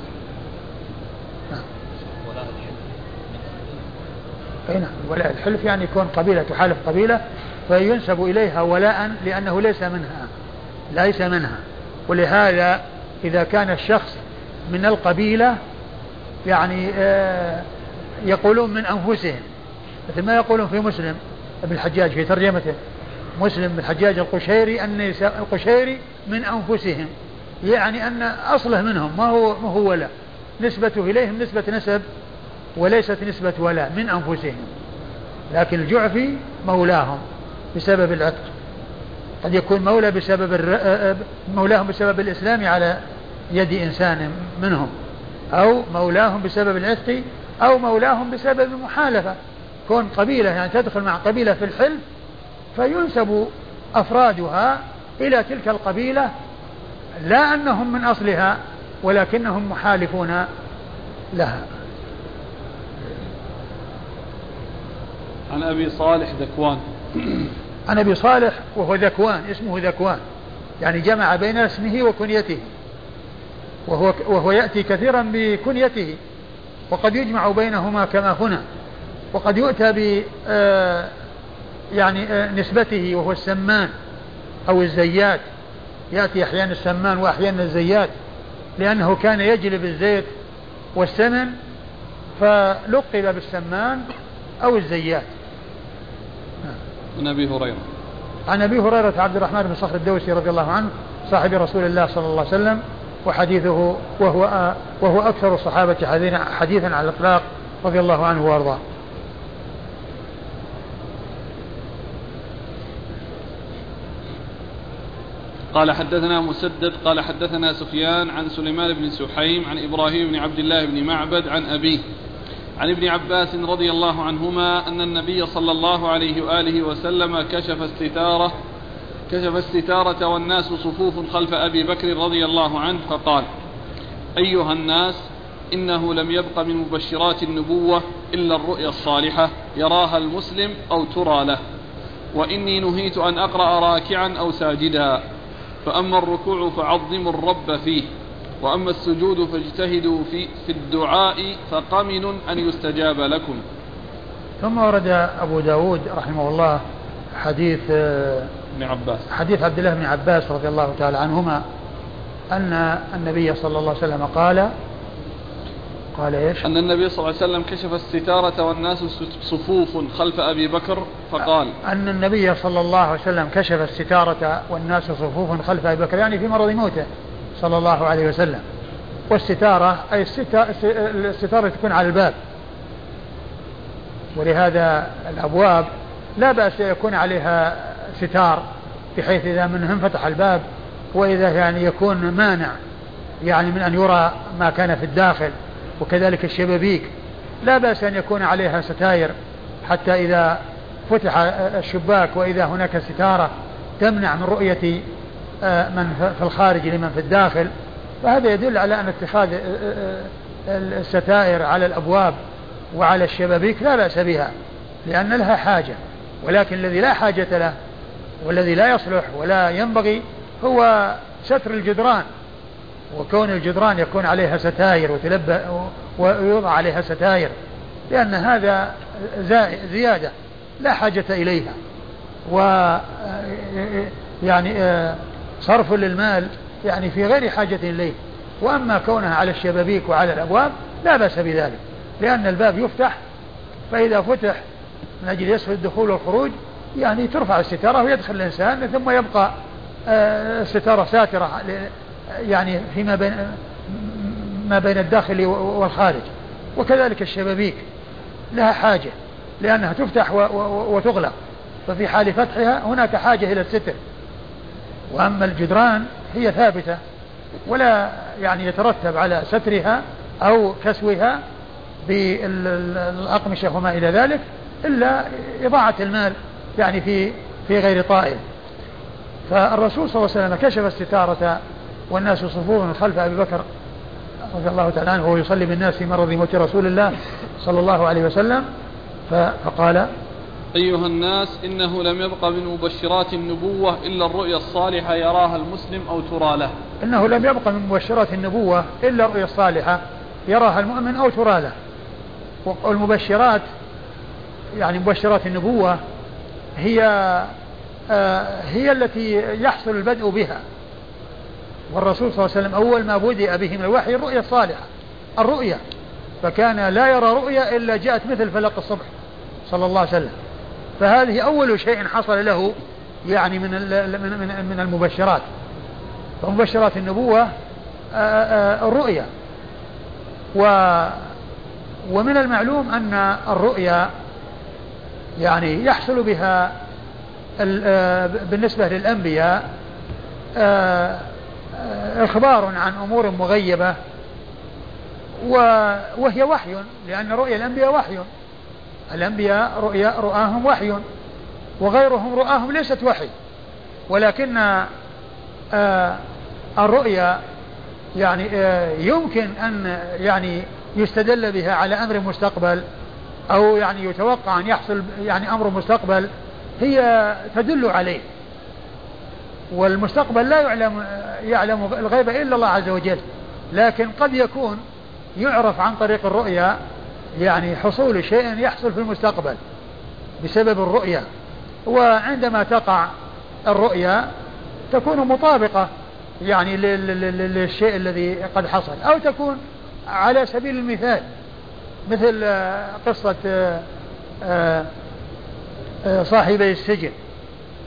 أي نعم. ولاء الحلف يعني يكون قبيلة تحالف قبيلة فينسب إليها ولاء لأنه ليس منها ليس منها. ولهذا إذا كان الشخص من القبيلة يعني آه يقولون من أنفسهم مثل ما يقولون في مسلم ابن الحجاج في ترجمته. مسلم بن الحجاج القشيري أن القشيري من أنفسهم يعني أن أصله منهم ما هو ما هو ولا. نسبته إليهم نسبة نسب وليست نسبة ولاء من أنفسهم. لكن الجعفي مولاهم بسبب العتق. قد يكون مولى بسبب الر... مولاهم بسبب الإسلام على يد إنسان منهم أو مولاهم بسبب العتق أو مولاهم بسبب المحالفة. كون قبيلة يعني تدخل مع قبيلة في الحلف فينسب أفرادها إلى تلك القبيلة لا أنهم من أصلها ولكنهم محالفون لها. عن أبي صالح ذكوان. *clears throat* عن أبي صالح وهو ذكوان اسمه ذكوان. يعني جمع بين اسمه وكنيته. وهو, وهو يأتي كثيرا بكنيته وقد يجمع بينهما كما هنا. وقد يؤتى ب آه، يعني آه، نسبته وهو السمان أو الزيات. يأتي أحيانا السمان وأحيانا الزيات لأنه كان يجلب الزيت والسمن فلقب بالسمان أو الزيات. عن أبي هريرة. عن أبي هريرة عبد الرحمن بن صخر الدوسي رضي الله عنه صاحب رسول الله صلى الله عليه وسلم وحديثه وهو وهو أكثر الصحابة حديثا على الإطلاق رضي الله عنه وأرضاه. قال حدثنا مسدد قال حدثنا سفيان عن سليمان بن سحيم عن إبراهيم بن عبد الله بن معبد عن أبيه عن ابن عباس رضي الله عنهما أن النبي صلى الله عليه وآله وسلم كشف الستارة كشف الستارة والناس صفوف خلف أبي بكر رضي الله عنه فقال أيها الناس إنه لم يبق من مبشرات النبوة إلا الرؤيا الصالحة يراها المسلم أو ترى له وإني نهيت أن أقرأ راكعا أو ساجدا. فأما الركوع فعظموا الرب فيه وأما السجود فاجتهدوا في, في الدعاء فقمن أن يستجاب لكم. ثم ورد أبو داود رحمه الله حديث ابن عباس. حديث عبد الله بن عباس رضي الله تعالى عنهما أن النبي صلى الله عليه وسلم قال قال إيش؟ أن النبي صلى الله عليه وسلم كشف الستارة والناس صفوف خلف أبي بكر فقال أن النبي صلى الله عليه وسلم كشف الستارة والناس صفوف خلف أبي بكر يعني في مرض موته صلى الله عليه وسلم. والستارة أي الستارة تكون على الباب. ولهذا الأبواب لا بأس يكون عليها ستار بحيث إذا منه انفتح الباب وإذا يعني يكون مانع يعني من أن يرى ما كان في الداخل. وكذلك الشبابيك. لا بأس أن يكون عليها ستاير حتى إذا فتح الشباك وإذا هناك ستارة تمنع من رؤية آه، من في الخارج لمن في الداخل. فهذا يدل على أن اتخاذ آه، آه، الستائر على الأبواب وعلى الشبابيك لا بأس بها لأن لها حاجة. ولكن الذي لا حاجة له والذي لا يصلح ولا ينبغي هو ستر الجدران. وكون الجدران يكون عليها ستاير وتلبس ويوضع عليها ستاير لأن هذا زيادة لا حاجة إليها. و يعني صرف للمال يعني في غير حاجة إليه. وأما كونها على الشبابيك وعلى الأبواب لا بأس بذلك لأن الباب يفتح فإذا فتح من أجل يسهل الدخول والخروج يعني ترفع الستارة ويدخل الإنسان ثم يبقى آه، الستارة ساترة يعني فيما بين ما بين الداخل والخارج. وكذلك الشبابيك لها حاجة لأنها تفتح وتغلق. ففي حال فتحها هناك حاجة إلى الستر. وأما الجدران هي ثابتة ولا يعني يترتب على سترها أو كسوها بالأقمشة وما إلى ذلك إلا إضاعة المال يعني في في غير طائل. فالرسول صلى الله عليه وسلم كشف الستارة والناس صفوف خلف أبي بكر رضي الله تعالى عنه وهو يصلي بالناس في مرض موت رسول الله صلى الله عليه وسلم. فقال أيها الناس إنه لم يبق من مبشرات النبوة إلا الرؤيا الصالحة يراها المسلم أو ترى له. إنه لم يبق من مبشرات النبوة إلا الرؤيا الصالحة يراها المؤمن أو ترى له. والمبشرات يعني مبشرات النبوة هي آه هي التي يحصل البدء بها. والرسول صلى الله عليه وسلم أول ما بدأ به من الوحي الرؤيا الصالحة الرؤيا فكان لا يرى رؤيا إلا جاءت مثل فلق الصبح صلى الله عليه وسلم. فهذه أول شيء حصل له يعني من من من المبشرات. فمبشرات النبوة آه، آه، الرؤيا و ومن المعلوم أن الرؤيا يعني يحصل بها آه، بالنسبة للأنبياء إخبار عن أمور مغيبة وهي وحي لأن رؤيا الأنبياء وحي. الأنبياء رؤيا رؤاهم وحي وغيرهم رؤاهم ليست وحي. ولكن آه الرؤيا يعني آه يمكن أن يعني يستدل بها على أمر مستقبل أو يعني يتوقع أن يحصل يعني أمر مستقبل هي تدل عليه. والمستقبل لا يعلم يعلم الغيب إلا الله عز وجل لكن قد يكون يعرف عن طريق الرؤيا يعني حصول شيء يحصل في المستقبل بسبب الرؤيا. وعندما تقع الرؤيا تكون مطابقة يعني للشيء الذي قد حصل أو تكون على سبيل المثال مثل آه، قصة آه، آه، صاحبي السجن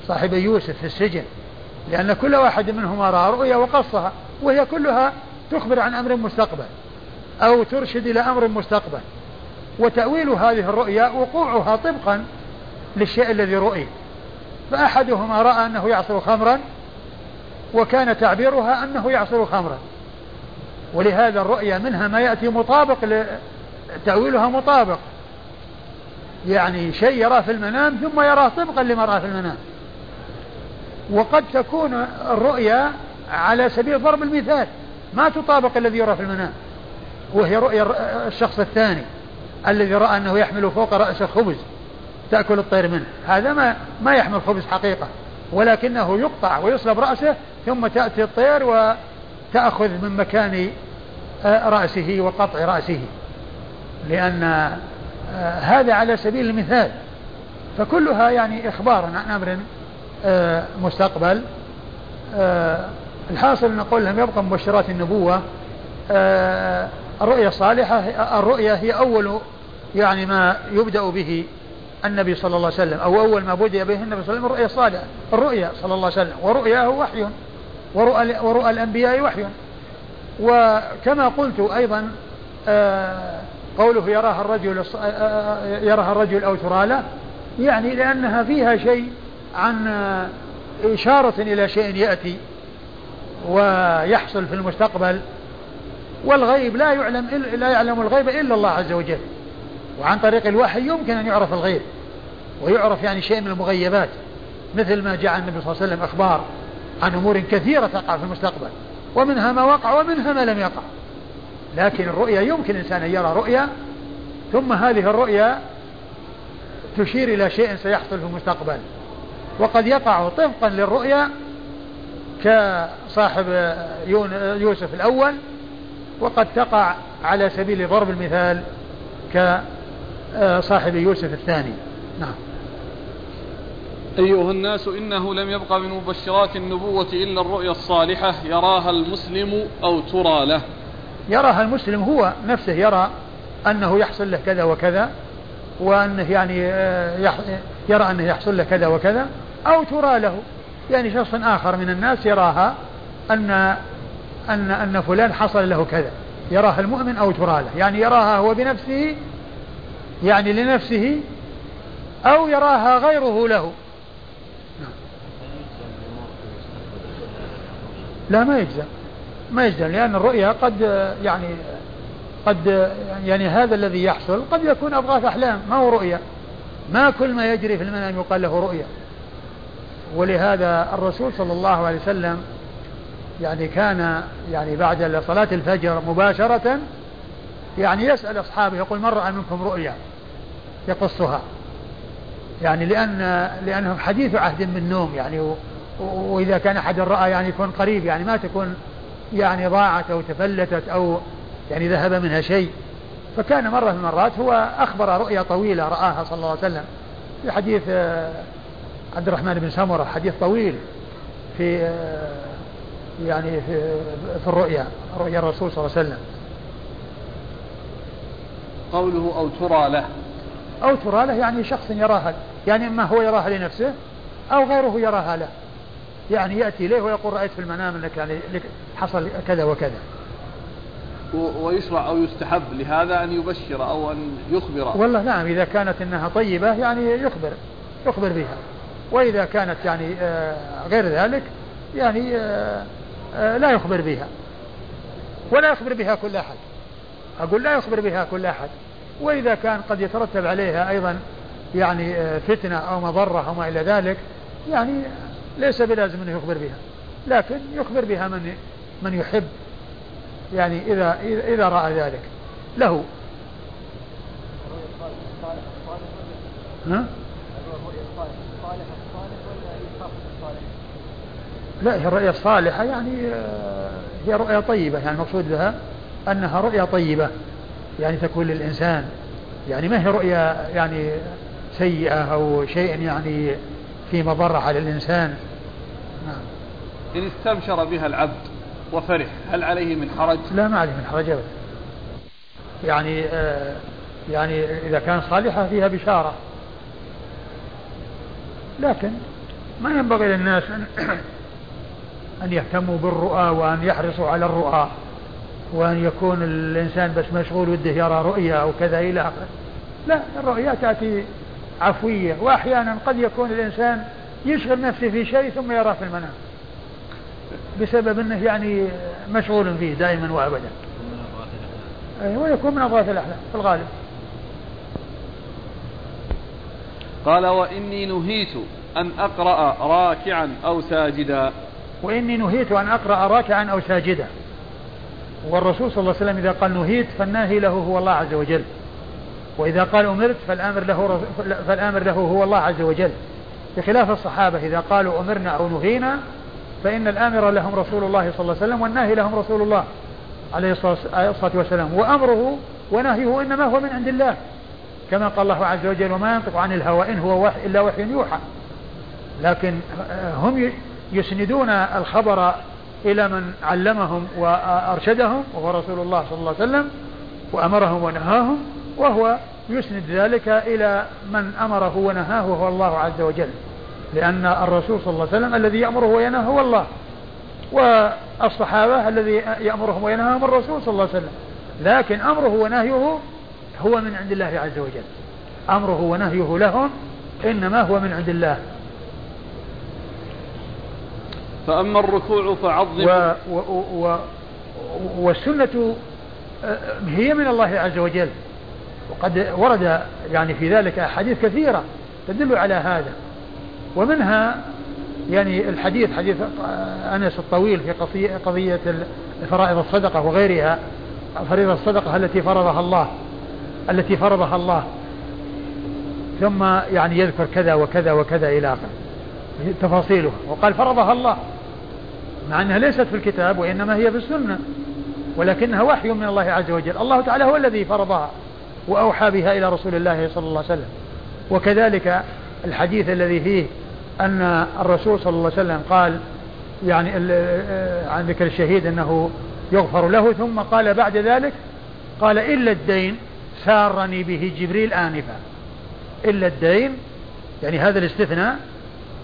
صاحبي يوسف في السجن. لأن كل واحد منهما رأى رؤيا وقصها وهي كلها تخبر عن أمر مستقبل أو ترشد إلى أمر مستقبل. وتأويل هذه الرؤيا وقوعها طبقا للشيء الذي رؤي. فأحدهما رأى أنه يعصر خمرا وكان تعبيرها أنه يعصر خمرا. ولهذا الرؤيا منها ما يأتي مطابق تأويلها مطابق. يعني شيء يراه في المنام ثم يراه طبقا لما رأى في المنام. وقد تكون الرؤيا على سبيل ضرب المثال. ما تطابق الذي يرى في المنام. وهي رؤيا الشخص الثاني الذي رأى أنه يحمل فوق رأسه خبز تأكل الطير منه. هذا ما ما يحمل خبز حقيقة. ولكنه يقطع ويصلب رأسه ثم تأتي الطير وتأخذ من مكان آه، رأسه وقطع رأسه. لأن آه، هذا على سبيل المثال. فكلها يعني إخبار عن أمر مستقبل. الحاصل نقول لهم يبقى مبشرات النبوة. الرؤيا الصالحة الرؤيا هي أول يعني ما يبدأ به النبي صلى الله عليه وسلم أو أول ما بدأ به النبي صلى الله عليه وسلم الرؤيا الصالحة الرؤيا صلى الله عليه وسلم ورؤياه وحي ورؤى, ورؤى الأنبياء وحي. وكما قلت أيضا آه، قوله يراها الرجل آه، آه، يراها الرجل أو ترى له يعني لأنها فيها شيء عن إشارة إلى شيء يأتي ويحصل في المستقبل والغيب لا يعلم لا يعلم الغيب إلا الله عز وجل. وعن طريق الوحي يمكن أن يعرف الغيب ويعرف يعني شيء من المغيبات مثل ما جاء النبي صلى الله عليه وسلم أخبار عن أمور كثيرة تقع في المستقبل ومنها ما وقع ومنها ما لم يقع. لكن الرؤيا يمكن الإنسان أن يرى رؤيا ثم هذه الرؤيا تشير إلى شيء سيحصل في المستقبل. وقد يقع طبقا للرؤيا كصاحب يوسف الأول وقد تقع على سبيل ضرب المثال كصاحب يوسف الثاني. نعم. أيها الناس إنه لم يبقى من مبشرات النبوة إلا الرؤيا الصالحة يراها المسلم أو ترى له. يراها المسلم هو نفسه يرى أنه يحصل له كذا وكذا وأنه يعني آه، يرى أنه يحصل له كذا وكذا أو ترى له يعني شخص آخر من الناس يراها أن أن أن فلان حصل له كذا. يراها المؤمن أو ترى له. يعني يراها هو بنفسه يعني لنفسه أو يراها غيره له. لا ما يجزم. ما يجزم لأن الرؤيا قد يعني قد يعني هذا الذي يحصل قد يكون أضغاث أحلام. ما هو رؤيا؟ ما كل ما يجري في المنام يقال له رؤيا. ولهذا الرسول صلى الله عليه وسلم يعني كان يعني بعد صلاة الفجر مباشرة يعني يسأل أصحابه يقول من رأى منكم رؤيا يقصها؟ يعني لأن لأنهم حديث عهد بالنوم يعني وإذا كان أحد رأى يعني يكون قريب يعني ما تكون يعني ضاعت أو تفلتت أو يعني ذهب منها شيء. فكان مرة من المرات هو أخبر رؤيا طويلة رآها صلى الله عليه وسلم في حديث عبد الرحمن بن سمرة حديث طويل في يعني في, في الرؤيا رؤيا الرسول صلى الله عليه وسلم. قوله أو ترى له. أو ترى له يعني شخص يراها يعني إما هو يراها لنفسه أو غيره يراها له. يعني يأتي إليه ويقول رأيت في المنام أنك يعني حصل كذا وكذا. ويشرع أو يستحب لهذا أن يبشر أو أن يخبر. والله نعم إذا كانت أنها طيبة يعني يخبر يخبر بها. وإذا كانت يعني آه، غير ذلك يعني آه، آه، لا يخبر بها. ولا يخبر بها كل أحد. أقول لا يخبر بها كل أحد. وإذا كان قد يترتب عليها أيضا يعني فتنة أو مضرة أو ما إلى ذلك يعني ليس بلازم أنه يخبر بها. لكن يخبر بها من من يحب. يعني إذا إذا رأى ذلك. له. ها؟ لا هي الرؤيا الصالحة يعني آه، هي رؤيا طيبة يعني المقصود بها أنها رؤيا طيبة يعني تكون للإنسان. يعني ما هي رؤيا يعني سيئة أو شيء يعني في مضرة على الإنسان. نعم. إن استبشر بها العبد وفرح هل عليه من حرج؟ لا ما عليه من حرج أبدا. يعني آه يعني إذا كان صالحة فيها بشارة. لكن ما ينبغي للناس أن أن يهتموا بالرؤى وأن يحرصوا على الرؤى وأن يكون الإنسان بس مشغول وده يرى رؤيا أو كذا إلى آخره. لا الرؤيا تأتي عفوية وأحيانا قد يكون الإنسان يشغل نفسه في شيء ثم يراه في المنام بسبب أنه يعني مشغول فيه دائما وأبدا. ويكون من أضغاث الأحلام في الغالب. قال وإني نهيت أن أقرأ راكعا أو ساجدا. وإني نهيت أن أقرأ راكعا أو ساجدا. والرسول صلى الله عليه وسلم إذا قال نهيت فالناهي له هو الله عز وجل. وإذا قال أمرت فالآمر له فالآمر له هو الله عز وجل. بخلاف الصحابة إذا قالوا أمرنا أو نهينا فإن الآمر لهم رسول الله صلى الله عليه وسلم والناهي لهم رسول الله عليه الصلاة والسلام. وأمره ونهيه إنما هو من عند الله. كما قال الله عز وجل وما ينطق عن الهوى إن هو وحي إلا وحي يوحى. لكن هم يسندون الخبر إلى من علمهم وأرشدهم وهو رسول الله صلى الله عليه وسلم وأمرهم ونهاهم وهو يسند ذلك إلى من أمره ونهاه وهو الله عز وجل. لأن الرسول صلى الله عليه وسلم الذي يأمره وينهاه هو الله والصحابة الذي يأمرهم وينهاهم الرسول صلى الله عليه وسلم. لكن أمره ونهيه هو من عند الله عز وجل. أمره ونهيه لهم إنما هو من عند الله. فأما الركوع فعظم و و و والسنة آه، هي من الله عز وجل. وقد ورد يعني في ذلك أحاديث كثيرة تدل على هذا. ومنها يعني الحديث حديث أنس الطويل في قضية فرائض الصدقة وغيرها فريضة الصدقة التي فرضها الله التي فرضها الله. ثم يعني يذكر كذا وكذا وكذا إلى آخره. تفاصيلها. وقال فرضها الله. مع أنها ليست في الكتاب وإنما هي في السنة. ولكنها وحي من الله عز وجل. الله تعالى هو الذي فرضها وأوحى بها إلى رسول الله صلى الله عليه وسلم. وكذلك الحديث الذي فيه أن الرسول صلى الله عليه وسلم قال يعني عن ذكر الشهيد أنه يغفر له ثم قال بعد ذلك قال إلا الدين سارني به جبريل آنفا. إلا الدين يعني هذا الاستثناء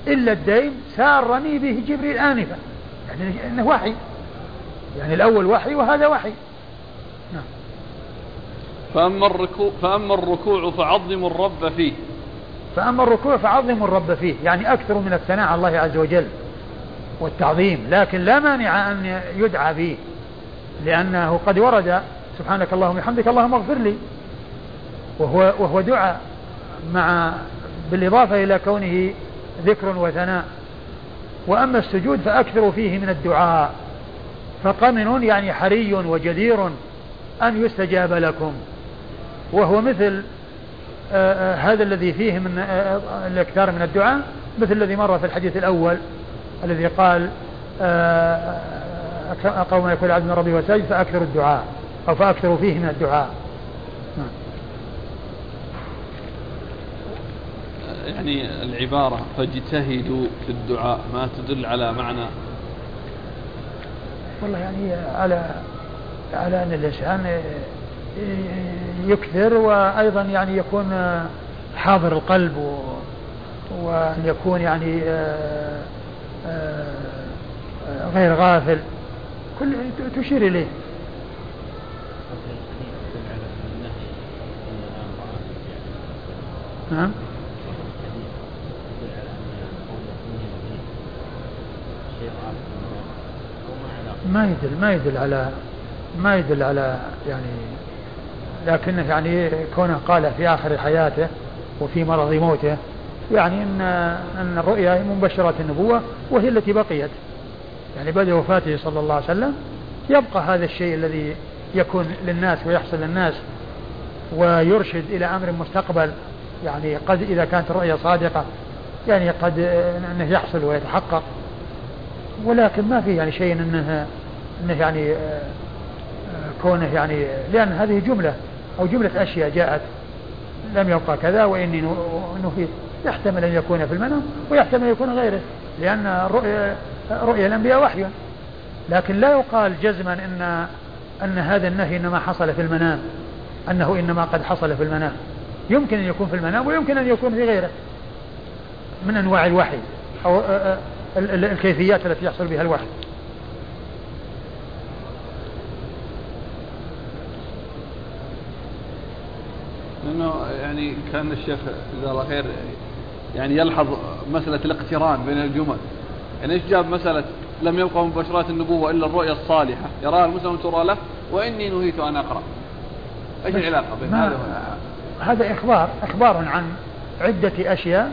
إلا الدين سارني به جبريل آنفا. يعني أنه وحي. يعني الأول وحي وهذا وحي. نعم. فأما الركوع, فأما الركوع فعظموا الرب فيه. فأما الركوع فعظموا الرب فيه. يعني أكثر من الثناء على الله عز وجل والتعظيم. لكن لا مانع أن يدعى به. لأنه قد ورد سبحانك اللهم وبحمدك اللهم اغفر لي. وهو وهو دعاء مع بالإضافة إلى كونه ذكر وثناء. وأما السجود فأكثر فيه من الدعاء. فقمن يعني حري وجدير أن يستجاب لكم. وهو مثل آه، آه، هذا الذي فيه من آه، الإكثار من الدعاء مثل الذي مر في الحديث الأول الذي قال قوم يقول عبد ربي وساجد فأكثر الدعاء أو فأكثروا فيه من الدعاء نعم. يعني العبارة فاجتهدوا في الدعاء ما تدل على معنى. والله يعني على على أن الإنسان يكثر وأيضا يعني يكون حاضر القلب و وأن يكون يعني آه، آه، غير غافل. كل تشير إليه. نعم. ما يدل ما يدل على ما يدل على يعني لكنه يعني كونه قال في آخر حياته وفي مرض موته يعني إن إن الرؤيا مبشرة النبوة وهي التي بقيت. يعني بعد وفاته صلى الله عليه وسلم يبقى هذا الشيء الذي يكون للناس ويحصل للناس ويرشد إلى أمر مستقبل. يعني قد إذا كانت الرؤيا صادقة يعني قد أنه يحصل ويتحقق. ولكن ما في يعني شيء أنه, أنه يعني كونه يعني لأن هذه جملة أو جملة أشياء جاءت لم يبقى كذا وإني نهيت يحتمل أن يكون في المنام ويحتمل أن يكون غيره لأن رؤيا, رؤيا الأنبياء وحي. لكن لا يقال جزما أن أن هذا النهي إنما حصل في المنام أنه إنما قد حصل في المنام. يمكن أن يكون في المنام ويمكن أن يكون في غيره من أنواع الوحي أو الكيفيات التي يحصل بها الوحي. لأنه يعني كان الشيخ جزاه الله خير يعني يلحظ مسألة الاقتران بين الجمل. يعني إيش جاب مسألة لم يبقى من بشرات النبوة إلا الرؤيا الصالحة؟ يراها المسلم ترى له وإني نهيت أن أقرأ. إيش العلاقة بين هذا هذا إخبار إخبار عن عدة أشياء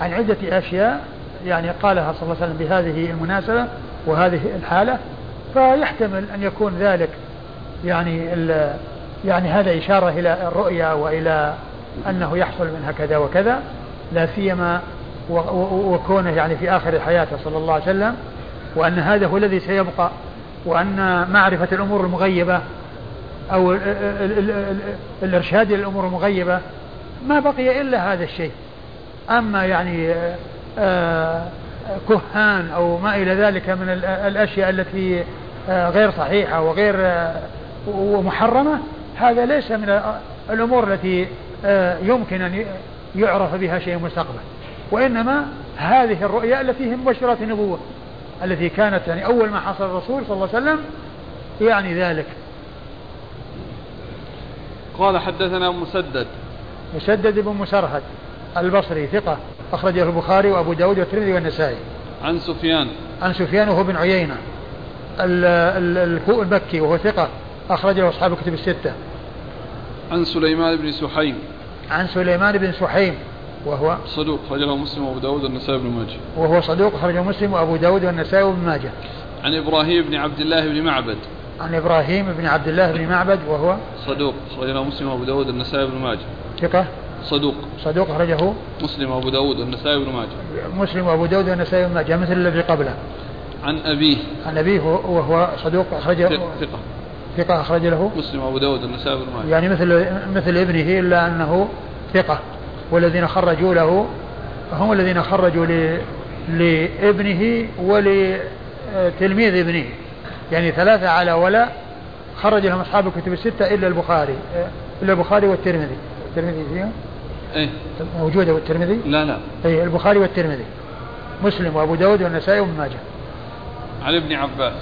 عن عدة أشياء يعني قالها صلى الله عليه وسلم بهذه المناسبة وهذه الحالة فيحتمل أن يكون ذلك يعني يعني هذا إشارة إلى الرؤيا وإلى أنه يحصل منها كذا وكذا لا سيما وكونه يعني في آخر حياته صلى الله عليه وسلم وأن هذا هو الذي سيبقى وأن معرفة الأمور المغيبة أو الإرشاد إلى الأمور المغيبة ما بقي إلا هذا الشيء. أما يعني آه، كهان أو ما إلى ذلك من الأشياء التي آه، غير صحيحة وغير آه، ومحرمة هذا ليس من الأمور التي يمكن أن يعرف بها شيء مستقبل وإنما هذه الرؤيا التي هي مبشرات النبوة التي كانت يعني أول ما حصل الرسول صلى الله عليه وسلم يعني ذلك. قال حدثنا مسدد. مسدد بن مسرهد البصري ثقة أخرجه البخاري وأبو داود والترمذي والنسائي. عن سفيان. عن سفيان وهو بن عيينة المكي وهو ثقة. أخرجه أصحاب الكتب الستة. عن سليمان بن سحيم. عن سليمان بن سحيم وهو صدوق أخرجه مسلم وأبو داود والنسائي بن ماجه. وهو صدوق أخرجه مسلم وأبو داود والنسائي بن ماجه. عن إبراهيم بن عبد الله بن معبد. عن إبراهيم بن عبد الله بن معبد وهو صدوق أخرجه مسلم وأبو داود والنسائي بن ماجه. ثقة. صدوق. صدوق أخرجه مسلم وأبو داود والنسائي بن ماجه. مسلم وأبو داود والنسائي بن ماجه مثل الذي قبله. عن أبيه. عن أبيه وهو صدوق أخرجه ثقة. ثقة أخرج له؟ مسلم وأبو داود والنسائي بن ماجه. يعني مثل مثل ابنه إلا أنه ثقة. والذين خرجوا له هم الذين خرجوا لابنه ولتلميذ ابنه. يعني ثلاثة على ولا خرج لهم أصحاب الكتب الستة إلا البخاري إلا البخاري والترمذي. الترمذي فيهم؟ إيه. موجودة والترمذي؟ لا لا. أي البخاري والترمذي. مسلم وأبو داود والنسائي وابن ماجه. عن ابن عباس.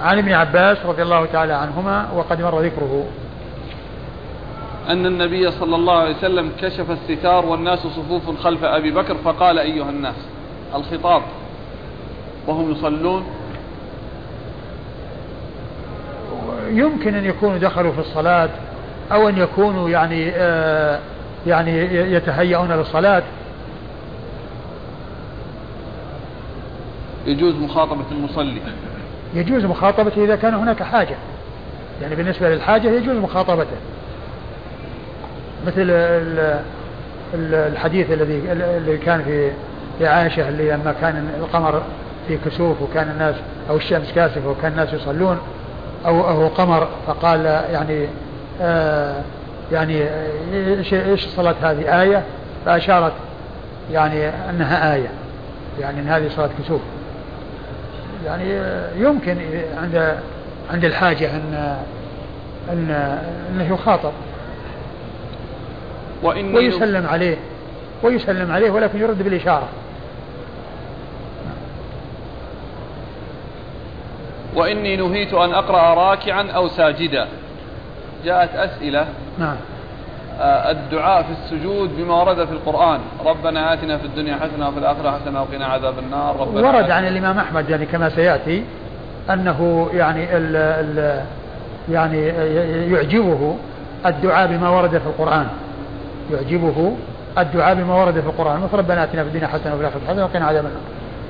عن ابن عباس رضي الله تعالى عنهما وقد مر ذكره. أن النبي صلى الله عليه وسلم كشف الستار والناس صفوف خلف أبي بكر فقال أيها الناس الخطاب. وهم يصلون. يمكن أن يكونوا دخلوا في الصلاة أو أن يكونوا يعني آه يعني يتهيئون للصلاة. يجوز مخاطبة المصلي. يجوز مخاطبته إذا كان هناك حاجة. يعني بالنسبة للحاجة يجوز مخاطبته. مثل الحديث الذي الذي كان في في عائشة اللي لما كان القمر في كسوف وكان الناس أو الشمس كاسفة وكان الناس يصلون أو أو قمر فقال يعني آه يعني إيش إيش صلاة هذه؟ آية؟ فأشارت يعني أنها آية. يعني أن هذه صلاة كسوف. يعني يمكن عند عند الحاجة أن أن أنه يخاطب وإني ويسلم عليه ويسلم عليه ولكن يرد بالإشارة. وإني نهيت أن أقرأ راكعا أو ساجدا. جاءت أسئلة. نعم. الدعاء في السجود بما ورد في القرآن. ربنا آتنا في الدنيا حسنة وفي الآخرة حسنة وقنا عذاب النار. ربنا ورد عن الإمام أحمد يعني كما سيأتي أنه يعني ال ال يعني يعجبه الدعاء بما ورد في القرآن. يعجبه الدعاء بما ورد في القرآن. مثل ربنا آتنا في الدنيا حسنة وفي الآخرة حسنة وقنا عذاب النار.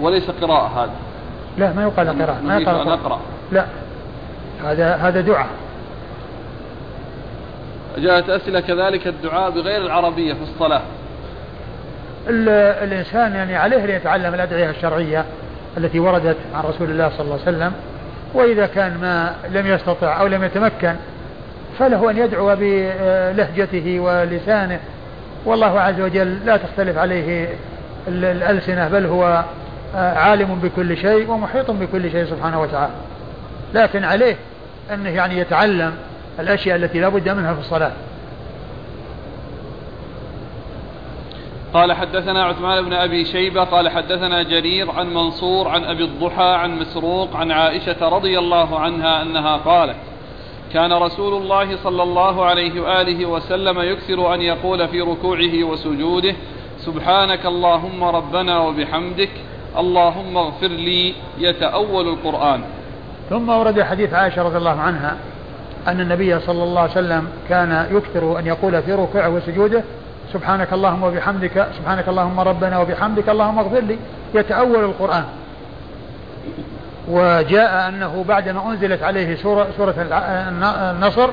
وليس قراءة هذا. لا ما يقال قراءة. ما يقال قراءة. لا هذا هذا دعاء. جاءت أسئلة كذلك الدعاء بغير العربية في الصلاة. الإنسان يعني عليه أن يتعلم الأدعية الشرعية التي وردت عن رسول الله صلى الله عليه وسلم وإذا كان ما لم يستطع أو لم يتمكن فله أن يدعو بلهجته ولسانه. والله عز وجل لا تختلف عليه الألسنة بل هو عالم بكل شيء ومحيط بكل شيء سبحانه وتعالى. لكن عليه أنه يعني يتعلم الأشياء التي لا بد منها في الصلاة. قال حدثنا عثمان بن أبي شيبة قال حدثنا جرير عن منصور عن أبي الضحى عن مسروق عن عائشة رضي الله عنها أنها قالت كان رسول الله صلى الله عليه وآله وسلم يكثر أن يقول في ركوعه وسجوده سبحانك اللهم ربنا وبحمدك اللهم اغفر لي يتأول القرآن. ثم ورد حديث عائشة رضي الله عنها أن النبي صلى الله عليه وسلم كان يكثر أن يقول في ركوعه وسجوده سبحانك اللهم وبحمدك سبحانك اللهم ربنا وبحمدك اللهم اغفر لي يتأول القرآن. وجاء أنه بعدما أنزلت عليه سورة, سورة النصر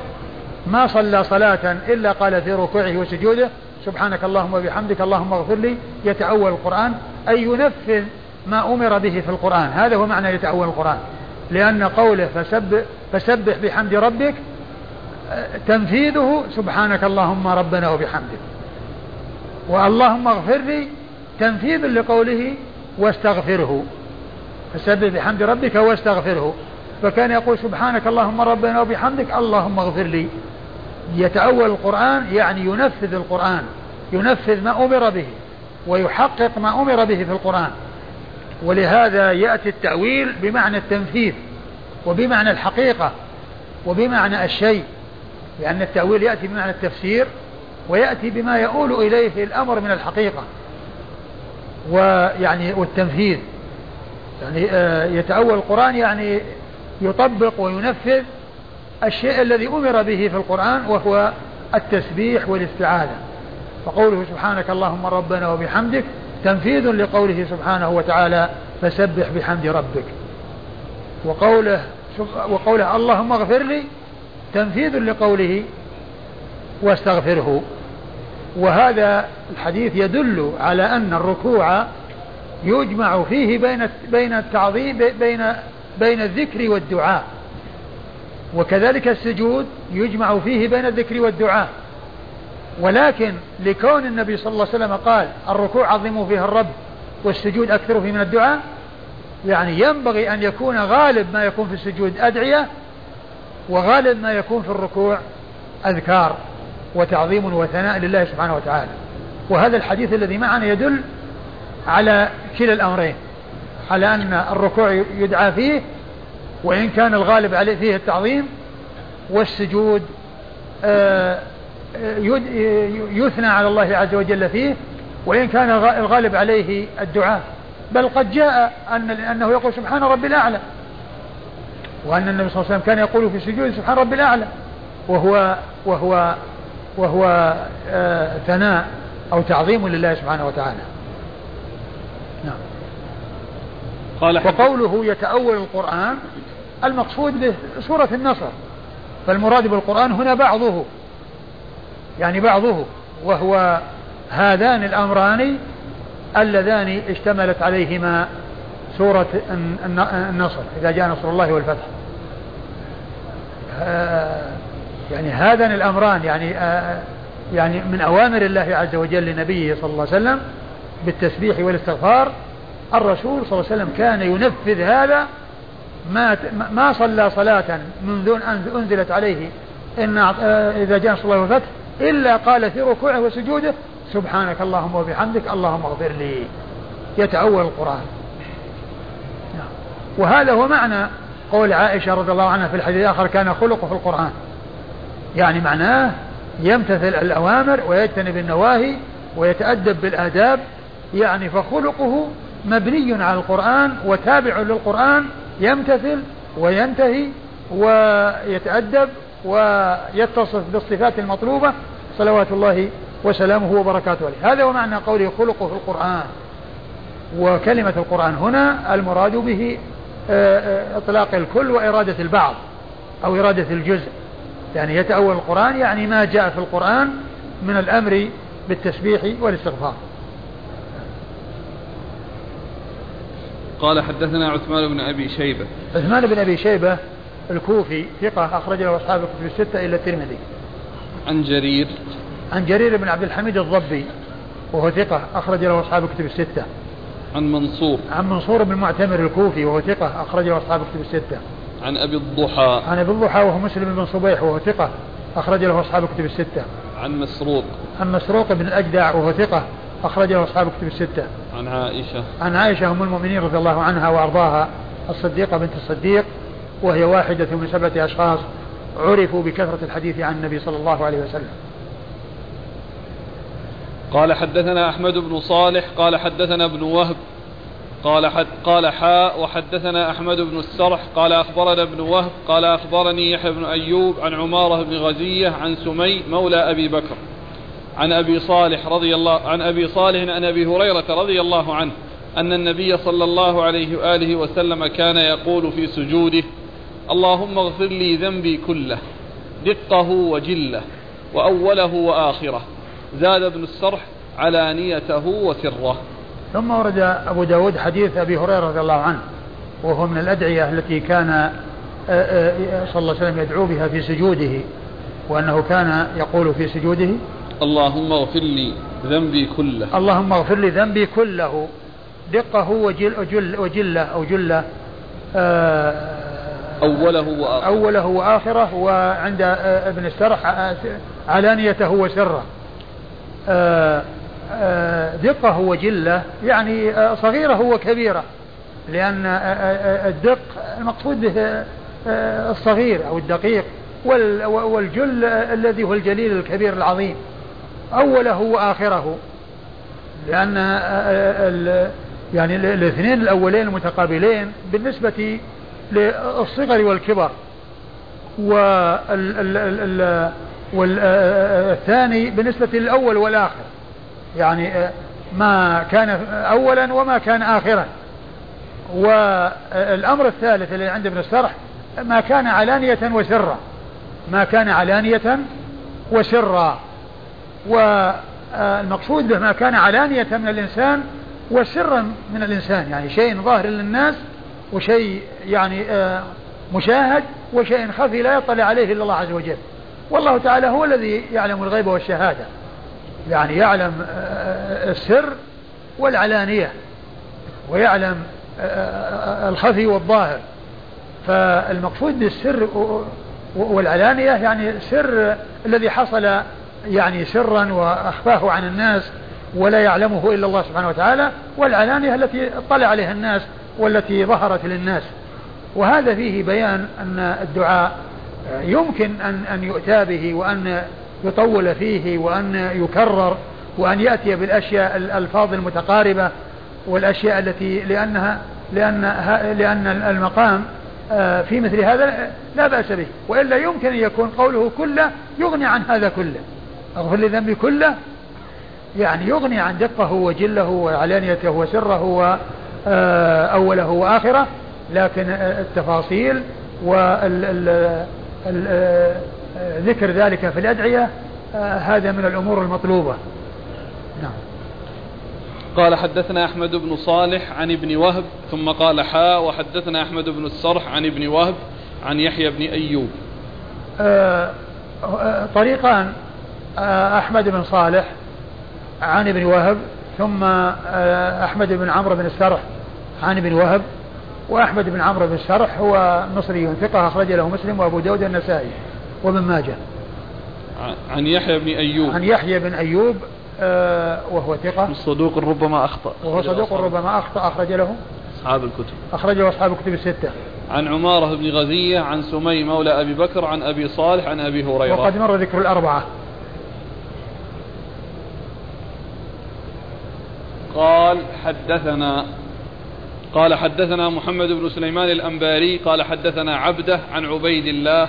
ما صلى صلاة إلا قال في ركوعه وسجوده سبحانك اللهم وبحمدك اللهم اغفر لي يتأول القرآن أي ينفذ ما أمر به في القرآن. هذا هو معنى يتأول القرآن. لأن قوله فسبح, فسبح بحمد ربك تنفيذه سبحانك اللهم ربنا وبحمدك. واللهم اغفر لي تنفيذ لقوله واستغفره. فسبح بحمد ربك واستغفره. فكان يقول سبحانك اللهم ربنا وبحمدك اللهم اغفر لي. يتأول القرآن يعني ينفذ القرآن ينفذ ما أمر به ويحقق ما أمر به في القرآن. ولهذا يأتي التأويل بمعنى التنفيذ وبمعنى الحقيقة وبمعنى الشيء لأن التأويل يأتي بمعنى التفسير ويأتي بما يؤول إليه الأمر من الحقيقة ويعني والتنفيذ. يعني آه، يتأول القرآن يعني يطبق وينفذ الشيء الذي أمر به في القرآن وهو التسبيح والاستعاذة. فقوله سبحانك اللهم ربنا وبحمدك تنفيذ لقوله سبحانه وتعالى فسبح بحمد ربك. وقوله وقوله اللهم اغفر لي تنفيذ لقوله واستغفره. وهذا الحديث يدل على أن الركوع يجمع فيه بين بين التعظيم بين بين الذكر والدعاء. وكذلك السجود يجمع فيه بين الذكر والدعاء. ولكن لكون النبي صلى الله عليه وسلم قال الركوع عظموا فيه الرب والسجود أكثروا فيه من الدعاء يعني ينبغي أن يكون غالب ما يكون في السجود أدعية وغالب ما يكون في الركوع أذكار وتعظيم وثناء لله سبحانه وتعالى. وهذا الحديث الذي معنا يدل على كلا الأمرين على أن الركوع يدعى فيه وإن كان الغالب عليه فيه التعظيم والسجود آه، يثنى على الله عز وجل فيه وإن كان الغالب عليه الدعاء. بل قد جاء أن أنه يقول سبحان ربي الأعلى. وأن النبي صلى الله عليه وسلم كان يقول في سجود سبحان ربي الأعلى. وهو وهو وهو آه ثناء أو تعظيم لله سبحانه وتعالى. نعم. قال وقوله يتأول القرآن المقصود به سورة النصر. فالمراد بالقرآن هنا بعضه. يعني بعضه وهو هذان الأمران اللذان اشتملت عليهما سورة النصر إذا جاء نصر الله والفتح. يعني هذان الأمران يعني يعني من أوامر الله عز وجل لنبيه صلى الله عليه وسلم بالتسبيح والاستغفار الرسول صلى الله عليه وسلم كان ينفذ هذا ما ما صلى صلاة منذ أن أنزلت عليه إن إذا جاء نصر الله والفتح إلا قال في ركوعه وسجوده سبحانك اللهم وبحمدك اللهم اغفر لي. يتأول القرآن. نعم. وهذا هو معنى قول عائشة رضي الله عنها في الحديث الآخر كان خلقه في القرآن. يعني معناه يمتثل الأوامر ويجتنب النواهي ويتأدب بالآداب. يعني فخلقه مبني على القرآن وتابع للقرآن يمتثل وينتهي ويتأدب ويتصف بالصفات المطلوبة صلوات الله وسلامه وبركاته عليه. هذا هو معنى قوله خلقه في القرآن. وكلمة القرآن هنا المراد به آه، آه، إطلاق الكل وإرادة البعض أو إرادة الجزء. يعني يتأول القرآن يعني ما جاء في القرآن من الأمر بالتسبيح والاستغفار. قال حدثنا عثمان بن أبي شيبة. عثمان بن أبي شيبة الكوفي ثقة أخرج له أصحاب الكتب الستة إلا الترمذي. عن جرير. عن جرير بن عبد الحميد الضبي وهو ثقة أخرج له أصحاب الكتب الستة. عن منصور. عن منصور بن معتمر الكوفي وهو ثقة أخرج له أصحاب الكتب الستة. عن أبي الضحى. عن أبي الضحى وهو مسلم بن صبيح وهو ثقة أخرج له أصحاب الكتب الستة. عن مسروق. عن مسروق بن الأجدع وهو ثقة أخرج له أصحاب الكتب الستة. عن عائشة. عن عائشة أم المؤمنين رضي الله عنها وأرضاها الصديقة بنت الصديق وهي واحدة من سبعة أشخاص عرفوا بكثرة الحديث عن النبي صلى الله عليه وسلم. قال حدثنا أحمد بن صالح قال حدثنا ابن وهب قال حد قال حاء وحدثنا أحمد بن السرح قال أخبرنا ابن وهب قال أخبرني يحيى بن أيوب عن عمارة بن غزية عن سمي مولى أبي بكر. عن أبي صالح رضي الله عن أبي صالح عن أبي هريرة رضي الله عنه أن النبي صلى الله عليه وآله وسلم كان يقول في سجوده اللهم اغفر لي ذنبي كله دقه وجله وأوله وآخره. زاد ابن السرح علانيته وسره. ثم ورد أبو داود حديث أبي هريرة رضي الله عنه وهو من الأدعية التي كان آه، آه، صلى الله عليه وسلم يدعو بها في سجوده وأنه كان يقول في سجوده اللهم اغفر لي ذنبي كله. اللهم اغفر لي ذنبي كله دقه وجل وجل وجله أو جله آه، أوله وآخره. أوله وآخره وعند ابن السرح علانيته وسره دقة وجله يعني صغيرة وكبيره لأن الدق المقصود به الصغير أو الدقيق والجل الذي هو الجليل الكبير العظيم. أوله وآخره لأن يعني الاثنين الأولين المتقابلين بالنسبة للصغر والكبر. والثاني بالنسبة للأول والآخر. يعني ما كان أولا وما كان آخرا. والأمر الثالث اللي عند ابن السرح ما كان علانية وسرا. ما كان علانية وسرا. والمقصود به ما كان علانية من الإنسان وسرا من الإنسان. يعني شيء ظاهر للناس وشيء يعني مشاهد وشيء خفي لا يطلع عليه إلا الله عز وجل. والله تعالى هو الذي يعلم الغيب والشهادة. يعني يعلم السر والعلانية ويعلم الخفي والظاهر. فالمقصود بالسر والعلانية يعني السر الذي حصل يعني سرا وأخفاه عن الناس ولا يعلمه إلا الله سبحانه وتعالى والعلانية التي اطلع عليها الناس والتي ظهرت للناس. وهذا فيه بيان أن الدعاء يمكن أن أن يؤتى به وأن يطول فيه وأن يكرر وأن يأتي بالأشياء الألفاظ المتقاربة والأشياء التي لأنها لأن لأن المقام آه، في مثل هذا لا بأس به. وإلا يمكن أن يكون قوله كله يغني عن هذا كله. أغفر لي ذنبي كله؟ يعني يغني عن دقه وجله وعلانيته وسره آه، وآخره لكن التفاصيل وذكر ذلك في الأدعية آه، هذا من الأمور المطلوبة. نعم. قال حدثنا أحمد بن صالح عن ابن وهب ثم قال حاء وحدثنا أحمد بن السرح عن ابن وهب عن يحيى بن أيوب. آه طريقان آه أحمد بن صالح عن ابن وهب ثم آه أحمد بن عمرو بن السرح عن ابن وهب وأحمد بن عمرو بن السرح هو مصري ثقة أخرج له مسلم وأبو داود النسائي وابن ماجه. عن يحيى بن أيوب. عن يحيى بن أيوب آه وهو ثقة. صدوق ربما أخطأ. وهو صدوق ربما أخطأ أخرج له. أصحاب الكتب. أخرجه أصحاب الكتب الستة. عن عمارة بن غزية عن سمي مولى أبي بكر عن أبي صالح عن أبي هريرة. وقد مر ذكر الأربعة. قال حدثنا قال حدثنا محمد بن سليمان الأنباري قال حدثنا عبده عن عبيد الله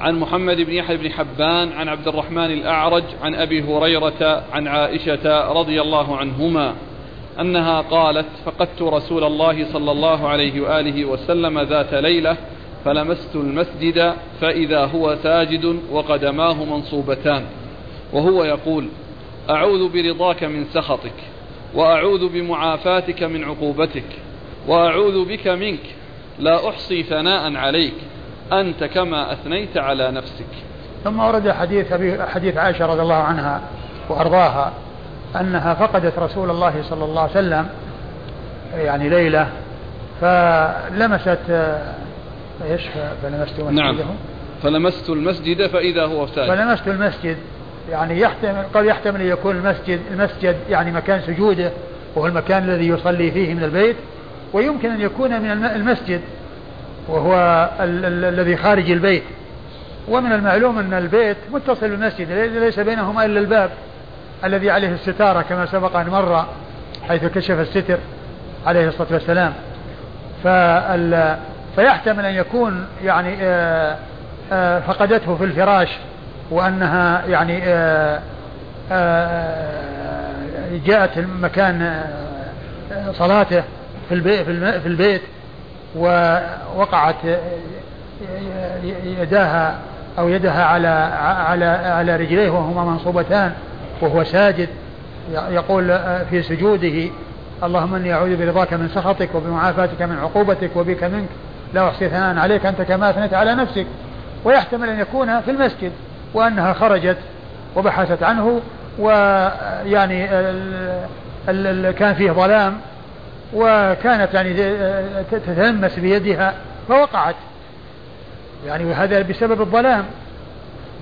عن محمد بن يحيى بن حبان عن عبد الرحمن الأعرج عن أبي هريرة عن عائشة رضي الله عنهما أنها قالت فقدت رسول الله صلى الله عليه وآله وسلم ذات ليلة فلمست المسجد فإذا هو ساجد وقدماه منصوبتان. وهو يقول أعوذ برضاك من سخطك. وأعوذ بمعافاتك من عقوبتك وأعوذ بك منك لا أحصي ثناء عليك أنت كما أثنيت على نفسك. ثم ورد حديث أبي حديث عائشة رضي الله عنها وأرضاها أنها فقدت رسول الله صلى الله عليه وسلم يعني ليلة فلمست إيش فلمست مسجده نعم فلمست المسجد فإذا هو ساجد. فلمست المسجد يعني يحتمل قد يحتمل أن يكون المسجد المسجد يعني مكان سجوده وهو المكان الذي يصلي فيه من البيت ويمكن أن يكون من المسجد وهو الذي خارج البيت. ومن المعلوم أن البيت متصل بالمسجد ليس بينهما إلا الباب الذي عليه الستارة كما سبق أن مر حيث كشف الستر عليه الصلاة والسلام. فيحتمل أن يكون يعني آه، آه، فقدته في الفراش. وأنها يعني آه، جاءت مكان صلاته في البيت في البيت ووقعت يداها أو يدها على على على رجليه وهما منصوبتان وهو ساجد. يقول في سجوده اللهم إني أعوذ برضاك من سخطك وبمعافاتك من عقوبتك وبك منك لا أحصي ثناء عليك أنت كما أثنيت على نفسك. ويحتمل أن يكون في المسجد. وأنها خرجت وبحثت عنه ويعني كان فيه ظلام وكانت يعني تتلمس بيدها فوقعت. يعني وهذا بسبب الظلام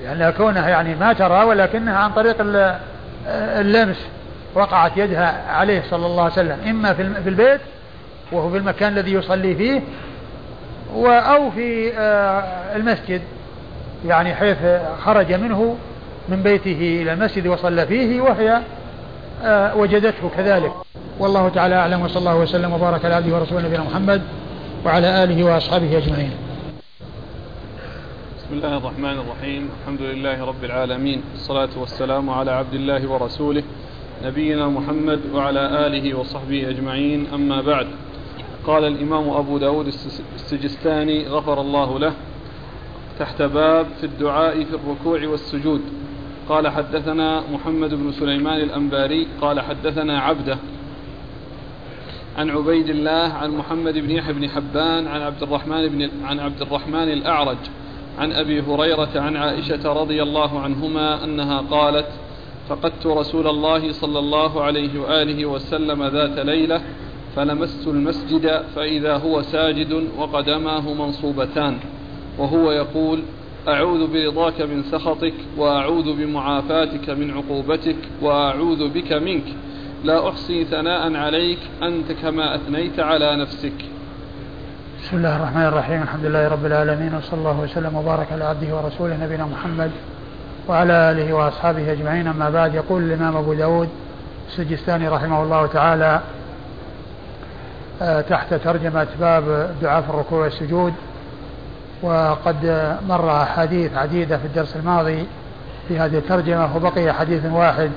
لأن كونها يعني ما ترى ولكنها عن طريق اللمس وقعت يدها عليه صلى الله عليه وسلم إما في البيت وهو في المكان الذي يصلي فيه أو في آه، المسجد. يعني حيث خرج منه من بيته إلى المسجد وصلى فيه وهي آه، وجدته كذلك. والله تعالى أعلم وصلى الله وسلم وبارك على عبده ورسوله نبينا محمد وعلى آله وأصحابه أجمعين. بسم الله الرحمن الرحيم. الحمد لله رب العالمين الصلاة والسلام على عبد الله ورسوله نبينا محمد وعلى آله وصحبه أجمعين. أما بعد قال الإمام أبو داود السجستاني غفر الله له تحت باب في الدعاء في الركوع والسجود. قال حدثنا محمد بن سليمان الأنباري قال حدثنا عبده عن عبيد الله عن محمد بن يحيى بن حبان عن عبد الرحمن بن عن عبد الرحمن الأعرج عن أبي هريرة عن عائشة رضي الله عنهما أنها قالت فقدت رسول الله صلى الله عليه وآله وسلم ذات ليلة فلمست المسجد فإذا هو ساجد وقدماه منصوبتان. وهو يقول أعوذ برضاك من سخطك وأعوذ بمعافاتك من عقوبتك وأعوذ بك منك. لا أحصي ثناء عليك أنت كما أثنيت على نفسك. بسم الله الرحمن الرحيم الحمد لله رب العالمين وصلى الله وسلم وبارك على عبده ورسوله نبينا محمد وعلى آله وأصحابه أجمعين. أما بعد يقول الإمام أبو داود السجستاني رحمه الله تعالى آه، تحت ترجمة باب دعاء في الركوع والسجود. وقد مر أحاديث عديدة في الدرس الماضي في هذه الترجمة وبقي حديث واحد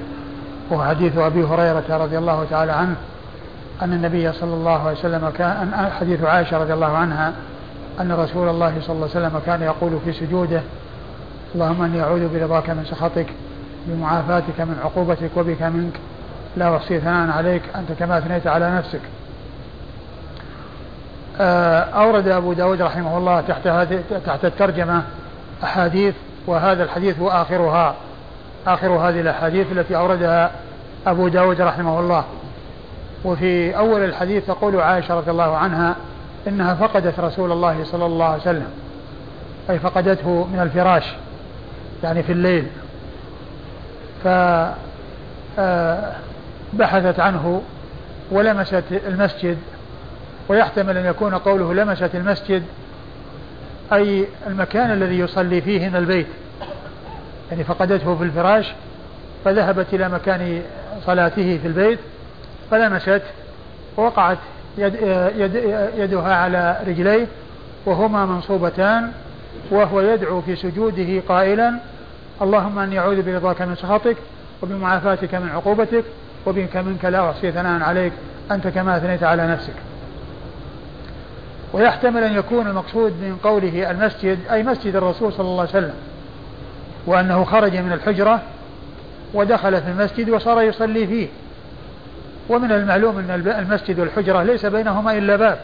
وهو حديث أبي هريرة رضي الله تعالى عنه أن النبي صلى الله عليه وسلم كان حديث عائشة رضي الله عنها أن رسول الله صلى الله عليه وسلم كان يقول في سجوده اللهم إني أعوذ برضاك من سخطك بمعافاتك من عقوبتك وبك منك لا أحصي ثناء عليك أنت كما أثنيت على نفسك. آه، أورد أبو داود رحمه الله تحت تحت الترجمة أحاديث وهذا الحديث هو آخرها آخر هذه الأحاديث التي أوردها أبو داود رحمه الله. وفي أول الحديث تقول عائشة رضي الله عنها إنها فقدت رسول الله صلى الله عليه وسلم أي فقدته من الفراش يعني في الليل ف آه، عنه ولمست المسجد ويحتمل أن يكون قوله لمست المسجد أي المكان الذي يصلي فيه من البيت يعني فقدته في الفراش فذهبت إلى مكان صلاته في البيت فلمست ووقعت يد يد يدها على رجليه وهما منصوبتان وهو يدعو في سجوده قائلا اللهم إني أعوذ برضاك من سخطك وبمعافاتك من عقوبتك وبك منك لا احصي ثناء عليك أنت كما أثنيت على نفسك. ويحتمل أن يكون المقصود من قوله المسجد أي مسجد الرسول صلى الله عليه وسلم. وأنه خرج من الحجرة ودخل في المسجد وصار يصلي فيه. ومن المعلوم أن المسجد والحجرة ليس بينهما إلا باب.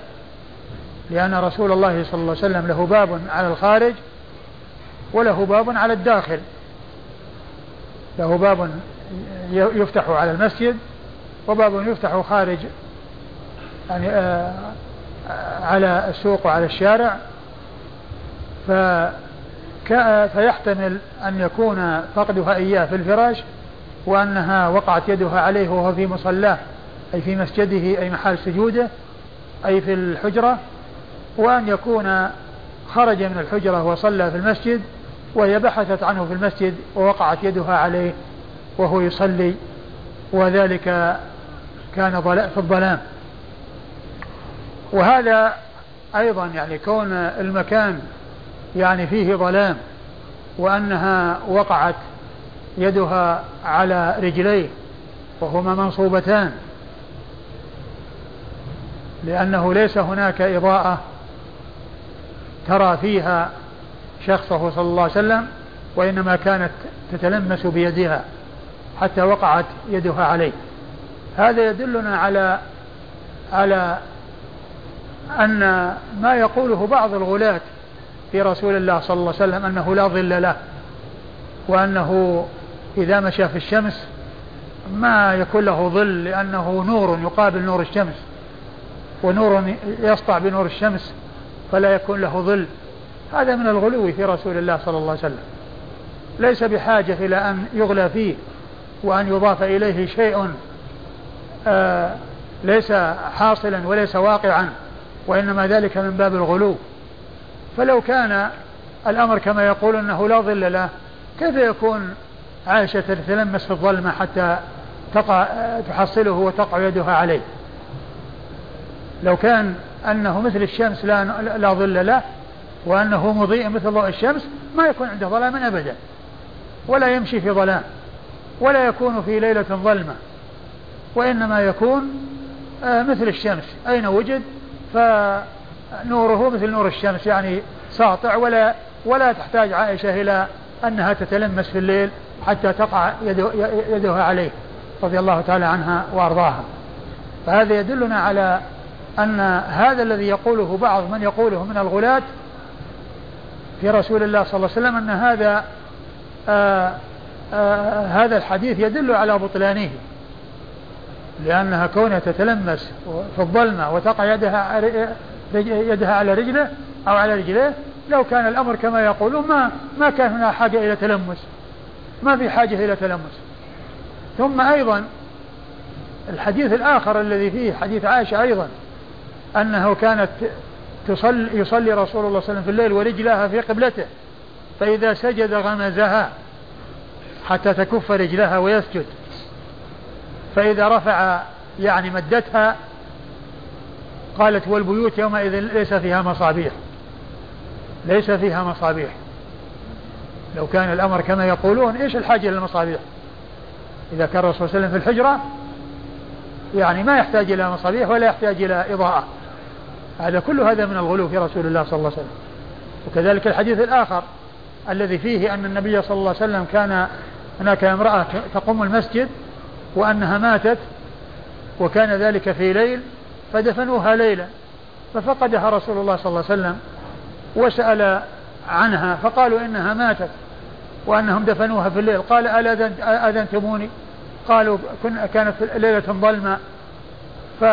لأن رسول الله صلى الله عليه وسلم له باب على الخارج وله باب على الداخل له باب يفتح على المسجد وباب يفتح خارج يعني آه، على السوق وعلى الشارع فيحتمل أن يكون فقدها إياه في الفراش وأنها وقعت يدها عليه وهو في مصلاه أي في مسجده أي محل سجوده أي في الحجرة وأن يكون خرج من الحجرة وصلى في المسجد وهي بحثت عنه في المسجد ووقعت يدها عليه وهو يصلي وذلك كان في الظلام. وهذا أيضا يعني كون المكان يعني فيه ظلام وأنها وقعت يدها على رجليه وهما منصوبتان لأنه ليس هناك إضاءة ترى فيها شخصه صلى الله عليه وسلم وإنما كانت تتلمس بيدها حتى وقعت يدها عليه. هذا يدلنا على على أن ما يقوله بعض الغلاة في رسول الله صلى الله عليه وسلم أنه لا ظل له وأنه إذا مشى في الشمس ما يكون له ظل لأنه نور يقابل نور الشمس ونور يسطع بنور الشمس فلا يكون له ظل. هذا من الغلو في رسول الله صلى الله عليه وسلم. ليس بحاجة إلى أن يغلى فيه وأن يضاف إليه شيء آه ليس حاصلا وليس واقعا. وإنما ذلك من باب الغلو. فلو كان الأمر كما يقول أنه لا ظل له كيف يكون عائشة تتلمس في الظلمة حتى تقع تحصله وتقع يدها عليه؟ لو كان أنه مثل الشمس لا, لا ظل له وأنه مضيء مثل ضوء الشمس ما يكون عنده ظلام أبدا. ولا يمشي في ظلام ولا يكون في ليلة ظلمة وإنما يكون آه، مثل الشمس. أين وجد؟ فنوره مثل نور الشمس يعني ساطع ولا ولا تحتاج عائشة إلى أنها تتلمس في الليل حتى تقع يدها عليه رضي الله تعالى عنها وأرضاها. فهذا يدلنا على أن هذا الذي يقوله بعض من يقوله من الغلاة في رسول الله صلى الله عليه وسلم أن هذا آآ آآ هذا الحديث يدل على بطلانه. لأنها كونها تتلمس في الظلمة وتقع يدها يدها على رجله أو على رجليه لو كان الأمر كما يقولون ما ما كان هنا حاجة إلى تلمس. ما في حاجة إلى تلمس. ثم أيضا الحديث الآخر الذي فيه حديث عائشة أيضا أنه كانت تصلي يصلي رسول الله صلى الله عليه وسلم في الليل ورجلها في قبلته فإذا سجد غمزها حتى تكف رجلها ويسجد. فإذا رفع يعني مدتها قالت والبيوت يومئذ ليس فيها مصابيح. ليس فيها مصابيح. لو كان الأمر كما يقولون إيش الحاجة للمصابيح إذا كان الرسول صلى الله عليه وسلم في الحجرة يعني ما يحتاج إلى مصابيح ولا يحتاج إلى إضاءة. هذا كل هذا من الغلو في رسول الله صلى الله عليه وسلم. وكذلك الحديث الآخر الذي فيه أن النبي صلى الله عليه وسلم كان هناك امرأة تقوم المسجد وأنها ماتت وكان ذلك في ليل فدفنوها ليلا ففقدها رسول الله صلى الله عليه وسلم وسأل عنها فقالوا إنها ماتت وأنهم دفنوها في الليل قال ألا أذنتموني قالوا كانت ليلة ظلمة ف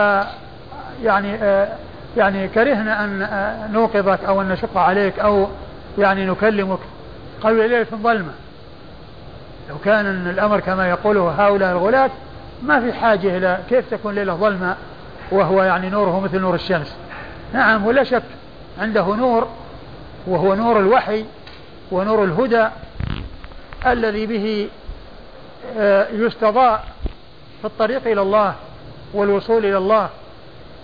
يعني آه، يعني كرهنا أن آه، نوقظك أو أن نشق عليك أو يعني نكلمك قالوا ليلة ظلمة لو كان الأمر كما يقوله هؤلاء الغلاة ما في حاجة إلى كيف تكون ليلة ظلمة وهو يعني نوره مثل نور الشمس. نعم ولا شك عنده نور وهو نور الوحي ونور الهدى الذي به آه، يستضاء في الطريق إلى الله والوصول إلى الله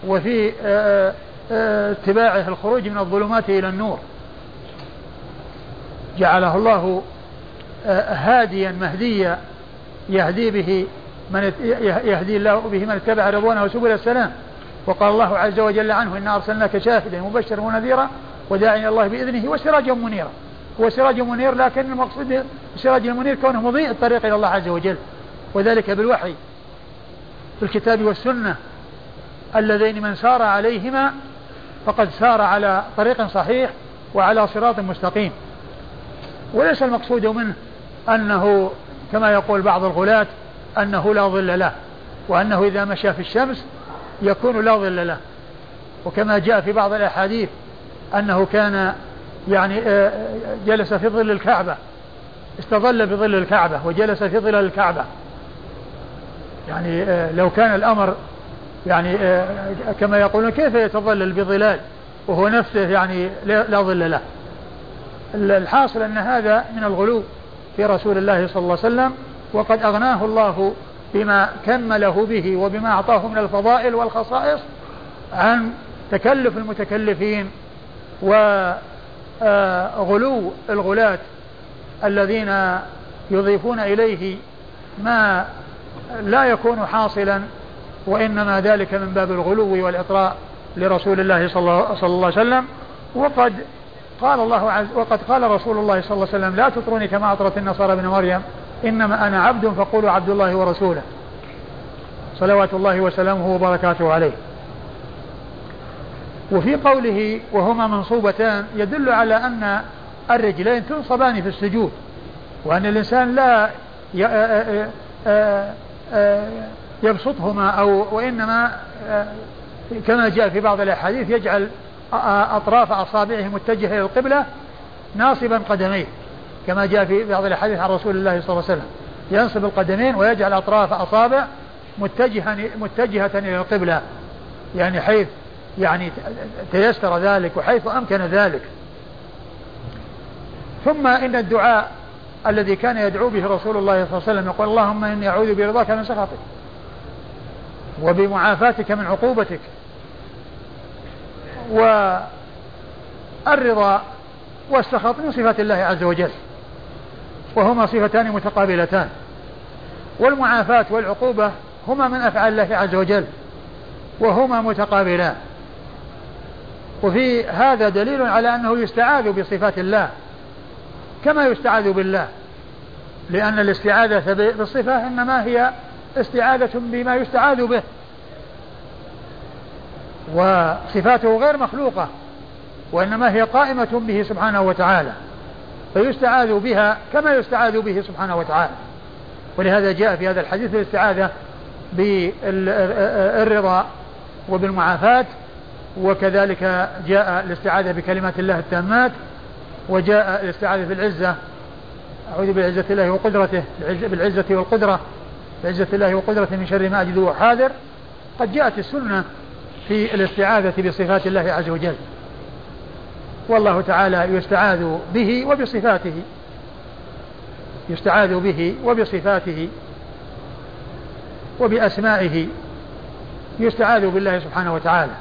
وفي آه، آه، اتباعه الخروج من الظلمات إلى النور. جعله الله هاديا مهديا يهدي به من يهدي الله به من اتبع رضوانه سبل السلام. وقال الله عز وجل عنه إنا أرسلناك شاهدا مبشرا ونذيرا وداعيا الله بإذنه وسراجا منيرا. هو سراج منير لكن المقصود السراج المنير كونه مضيء الطريق إلى الله عز وجل. وذلك بالوحي في الكتاب والسنة. اللذين من سار عليهما فقد سار على طريق صحيح وعلى صراط مستقيم. وليس المقصود منه أنه كما يقول بعض الغلاة أنه لا ظل له وأنه إذا مشى في الشمس يكون لا ظل له. وكما جاء في بعض الأحاديث أنه كان يعني آه، جلس في ظل الكعبة استظل بظل الكعبة وجلس في ظلال الكعبة. يعني آه، لو كان الأمر يعني آه، كما يقولون كيف يتظلل بظلال وهو نفسه يعني لا ظل له. الحاصل أن هذا من الغلو. في رسول الله صلى الله عليه وسلم وقد أغناه الله بما كمله به وبما أعطاه من الفضائل والخصائص عن تكلف المتكلفين وغلو الغلاة الذين يضيفون إليه ما لا يكون حاصلا وإنما ذلك من باب الغلو والإطراء لرسول الله صلى الله عليه وسلم. وقد قال الله عز وقد قال رسول الله صلى الله عليه وسلم لا تطروني كما أطرت النصارى ابن مريم إنما أنا عبد فقولوا عبد الله ورسوله. صلوات الله وسلامه وبركاته عليه. وفي قوله وهما منصوبتان يدل على أن الرجلين تنصبان في السجود وأن الإنسان لا يبسطهما أو وإنما كما جاء في بعض الأحاديث يجعل أطراف أصابعه متجهة إلى القبلة ناصبا قدميه كما جاء في بعض الأحاديث عن رسول الله صلى الله عليه وسلم. ينصب القدمين ويجعل أطراف أصابع متجهة متجهة إلى القبلة يعني حيث يعني تيسر ذلك وحيث أمكن ذلك. ثم إن الدعاء الذي كان يدعو به رسول الله صلى الله عليه وسلم يقول اللهم إني أعوذ برضاك من سخطك وبمعافاتك من عقوبتك والرضا والسخط من صفات الله عز وجل وهما صفتان متقابلتان. والمعافاة والعقوبة هما من أفعال الله عز وجل وهما متقابلان. وفي هذا دليل على أنه يستعاذ بصفات الله كما يستعاذ بالله لأن الاستعاذة بالصفة إنما هي استعاذة بما يستعاذ به. وصفاته غير مخلوقة وإنما هي قائمة به سبحانه وتعالى فيستعاذ بها كما يستعاذ به سبحانه وتعالى. ولهذا جاء في هذا الحديث الاستعاذة بالرضا وبالمعافاة وكذلك جاء الاستعاذة بكلمات الله التامات وجاء الاستعاذة بالعزة أعوذ بعزة الله وقدرته بالعزة والقدرة بعزة الله وقدرته من شر ما أجد وحاذر. قد جاءت السنة في الاستعاذة بصفات الله عز وجل. والله تعالى يستعاذ به وبصفاته. يستعاذ به وبصفاته. وبأسمائه. يستعاذ بالله سبحانه وتعالى.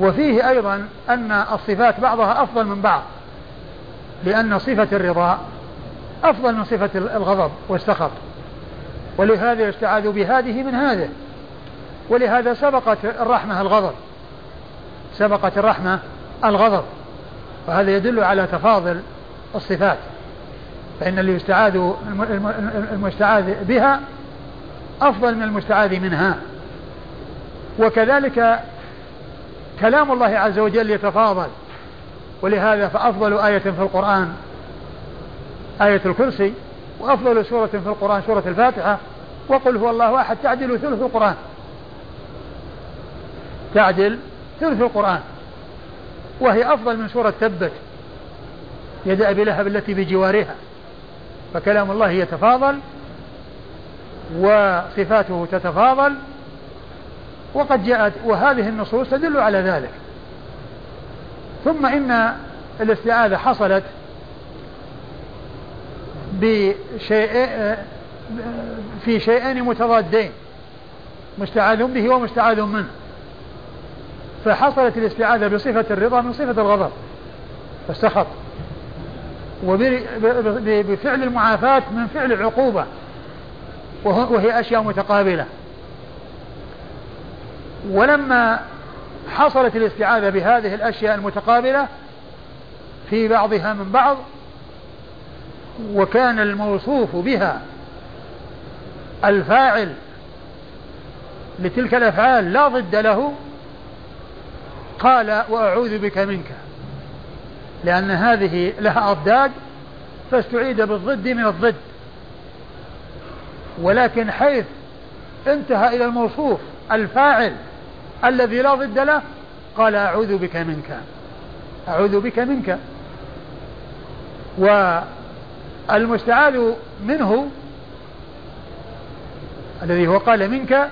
وفيه أيضا أن الصفات بعضها أفضل من بعض. لأن صفة الرضا أفضل من صفة الغضب والسخط. ولهذا يستعاذ بهذه من هذه. ولهذا سبقت الرحمة الغضب. سبقت الرحمة الغضب. وهذا يدل على تفاضل الصفات. فإن اللي يستعاذ المستعاذ بها أفضل من المستعاذ منها. وكذلك كلام الله عز وجل يتفاضل. ولهذا فأفضل آية في القرآن آية الكرسي وأفضل سورة في القرآن سورة الفاتحة. وقل هو الله أحد تعدل ثلث القرآن. تعدل ثلث القرآن. وهي أفضل من سورة تبت. يد أبي لهب التي بجوارها. فكلام الله يتفاضل وصفاته تتفاضل وقد جاءت وهذه النصوص تدل على ذلك. ثم إن الاستعاذة حصلت بشيء في شيئين متضادين مستعاذ به ومستعاذ منه. فحصلت الاستعاذة بصفة الرضا من صفة الغضب. فالسخط وبفعل المعافاة من فعل العقوبة وهي أشياء متقابلة. ولما حصلت الاستعاذة بهذه الأشياء المتقابلة في بعضها من بعض وكان الموصوف بها الفاعل لتلك الأفعال لا ضد له قال وأعوذ بك منك. لأن هذه لها أضداد فاستعيد بالضد من الضد. ولكن حيث انتهى إلى الموصوف الفاعل الذي لا ضد له قال أعوذ بك منك. أعوذ بك منك. والمستعاذ منه الذي هو قال منك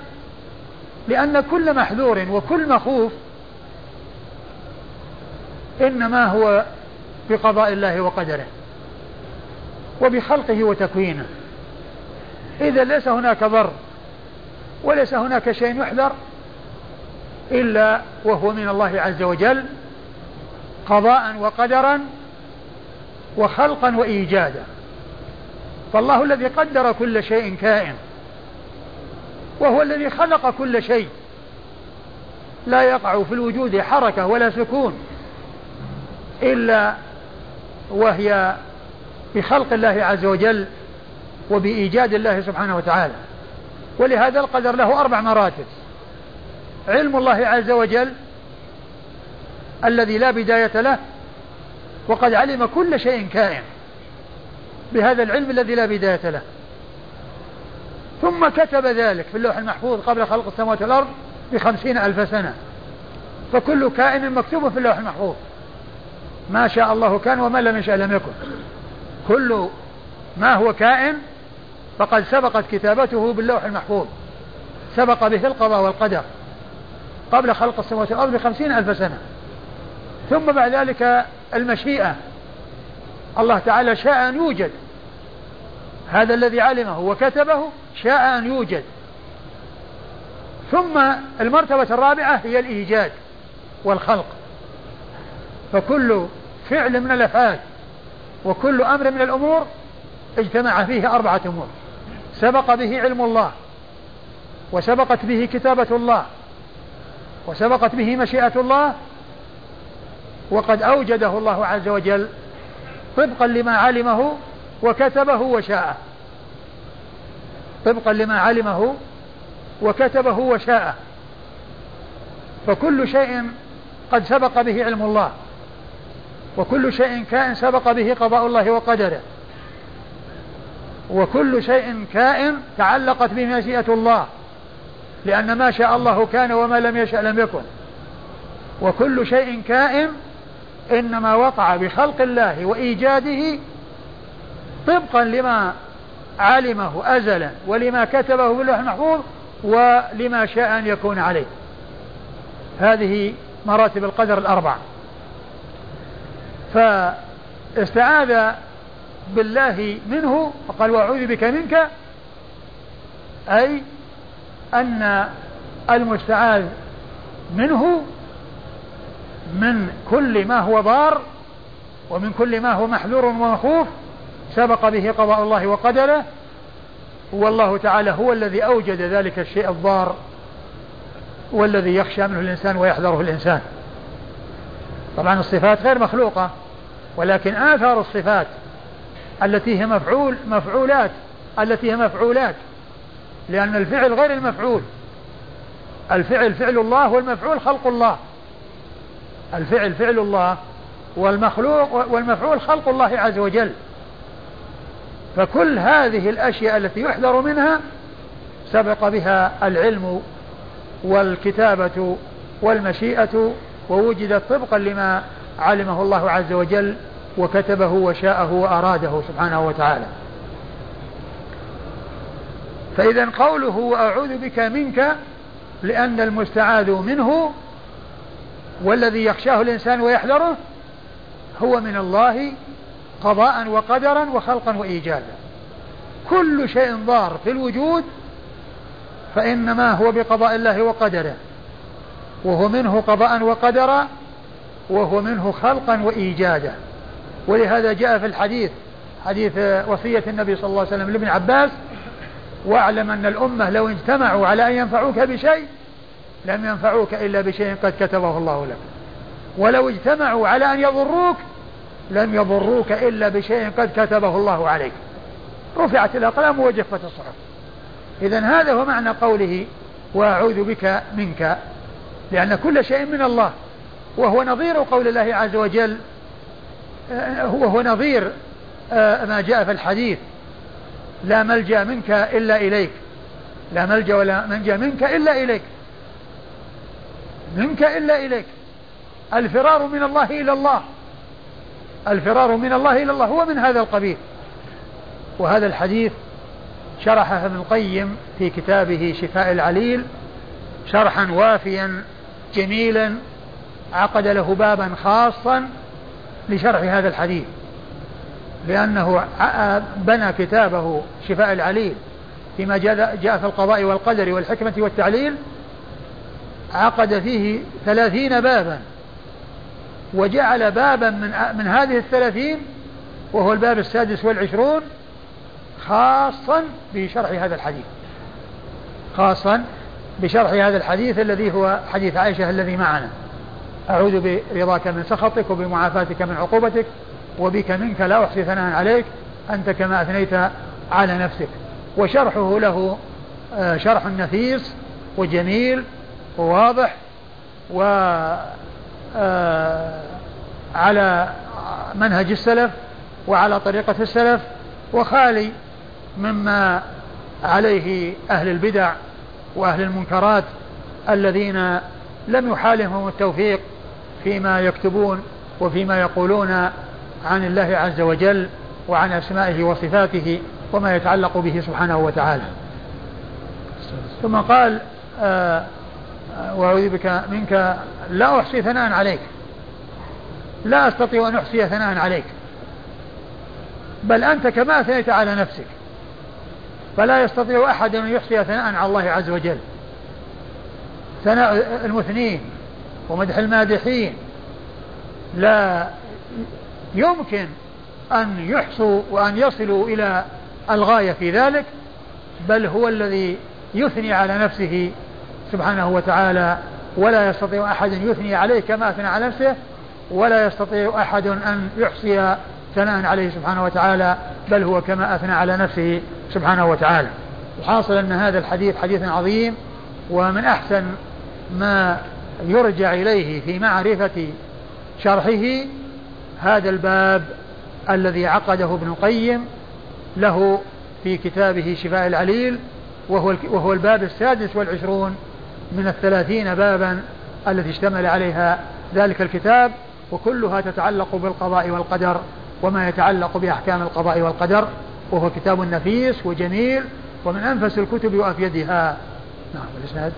لأن كل محذور وكل مخوف إنما هو بقضاء الله وقدره وبخلقه وتكوينه. إذا ليس هناك ضر وليس هناك شيء يحذر إلا وهو من الله عز وجل قضاء وقدرا وخلقا وإيجادا. فالله الذي قدر كل شيء كائن وهو الذي خلق كل شيء. لا يقع في الوجود حركة ولا سكون. إلا وهي بخلق الله عز وجل وبإيجاد الله سبحانه وتعالى. ولهذا القدر له أربع مراتب. علم الله عز وجل الذي لا بداية له وقد علم كل شيء كائن بهذا العلم الذي لا بداية له. ثم كتب ذلك في اللوح المحفوظ قبل خلق السماوات والأرض بخمسين ألف سنة. فكل كائن مكتوب في اللوح المحفوظ. ما شاء الله كان وما لم يشاء لم يكن. كل ما هو كائن فقد سبقت كتابته باللوح المحفوظ. سبق به القضاء والقدر قبل خلق السماوات والأرض بخمسين ألف سنة. ثم بعد ذلك المشيئة. الله تعالى شاء أن يوجد. هذا الذي علمه وكتبه شاء أن يوجد. ثم المرتبة الرابعة هي الإيجاد والخلق. فكل فعل من الأفعال وكل أمر من الأمور اجتمع فيه أربعة أمور. سبق به علم الله وسبقت به كتابة الله وسبقت به مشيئة الله وقد أوجده الله عز وجل طبقا لما علمه وكتبه وشاءه طبقا لما علمه وكتبه وشاءه فكل شيء قد سبق به علم الله. وكل شيء كائن سبق به قضاء الله وقدره. وكل شيء كائن تعلقت به مشيئة الله لأن ما شاء الله كان وما لم يشأ لم يكن. وكل شيء كائن إنما وقع بخلق الله وإيجاده طبقا لما علمه أزلا ولما كتبه في اللوح المحفوظ ولما شاء أن يكون عليه. هذه مراتب القدر الأربع فاستعاذ بالله منه فقال وأعوذ بك منك أي أن المستعاذ منه من كل ما هو ضار ومن كل ما هو محذور ومخوف سبق به قضاء الله وقدره والله تعالى هو الذي أوجد ذلك الشيء الضار والذي يخشى منه الإنسان ويحذره الإنسان. طبعا الصفات غير مخلوقة ولكن آثار الصفات التي هي مفعول مفعولات التي هي مفعولات لأن الفعل غير المفعول. الفعل فعل الله والمفعول خلق الله. الفعل فعل الله والمخلوق والمفعول خلق الله عز وجل. فكل هذه الأشياء التي يحذر منها سبق بها العلم والكتابة والمشيئة ووجدت طبقا لما علمه الله عز وجل وكتبه وشاءه وأراده سبحانه وتعالى. فإذا قوله وأعوذ بك منك لأن المستعاذ منه والذي يخشاه الإنسان ويحذره هو من الله قضاء وقدرا وخلقا وإيجادا كل شيء ضار في الوجود فإنما هو بقضاء الله وقدره. وهو منه قضاء وقدرا وهو منه خلقا وإيجادا. ولهذا جاء في الحديث حديث وصية النبي صلى الله عليه وسلم لابن عباس واعلم أن الأمة لو اجتمعوا على أن ينفعوك بشيء لم ينفعوك إلا بشيء قد كتبه الله لك. ولو اجتمعوا على أن يضروك لم يضروك إلا بشيء قد كتبه الله عليك. رفعت الأقلام وجفت الصحف. إذا هذا هو معنى قوله وأعوذ بك منك لأن كل شيء من الله. وهو نظير قول الله عز وجل وهو نظير آه، ما جاء في الحديث. لا ملجأ منك إلا إليك. لا ملجأ ولا منجا منك إلا إليك. منك إلا إليك. الفرار من الله إلى الله. الفرار من الله إلى الله. هو من هذا القبيل. وهذا الحديث شرحه ابن القيم في كتابه شفاء العليل شرحا وافيا جميلا عقد له بابا خاصا لشرح هذا الحديث لأنه بنى كتابه شفاء العليل فيما جاء في القضاء والقدر والحكمة والتعليل عقد فيه ثلاثين بابا وجعل بابا من, من هذه الثلاثين وهو الباب السادس والعشرون خاصا بشرح هذا الحديث خاصا بشرح هذا الحديث الذي هو حديث عائشة الذي معنا. أعوذ برضاك من سخطك وبمعافاتك من عقوبتك وبك منك لا أحصي ثناء عليك أنت كما أثنيت على نفسك. وشرحه له آه، شرح نفيس وجميل وواضح و آه، على منهج السلف وعلى طريقة السلف وخالي مما عليه أهل البدع وأهل المنكرات الذين لم يحالهم التوفيق فيما يكتبون وفيما يقولون عن الله عز وجل وعن أسمائه وصفاته وما يتعلق به سبحانه وتعالى. ثم قال آه وأعوذ بك منك لا أحصي ثناء عليك. لا أستطيع أن أحصي ثناء عليك. بل أنت كما أثنيت على نفسك. فلا يستطيع أحد أن يحصي ثناء على الله عز وجل. ثناء المثنين ومدح المادحين. لا يمكن أن يحصوا وأن يصلوا إلى الغاية في ذلك بل هو الذي يثني على نفسه سبحانه وتعالى. ولا يستطيع أحد يثني عليه كما أثنى على نفسه ولا يستطيع أحد أن يحصي ثناء عليه سبحانه وتعالى بل هو كما أثنى على نفسه. سبحانه وتعالى. الحاصل أن هذا الحديث حديث عظيم ومن أحسن ما يرجع إليه في معرفة شرحه هذا الباب الذي عقده ابن القيم له في كتابه شفاء العليل وهو, وهو الباب السادس والعشرون من الثلاثين بابا التي اشتمل عليها ذلك الكتاب وكلها تتعلق بالقضاء والقدر وما يتعلق بأحكام القضاء والقدر. وهو كتاب نفيس وجميل ومن أنفس الكتب وأفيدها نعم الإسناد.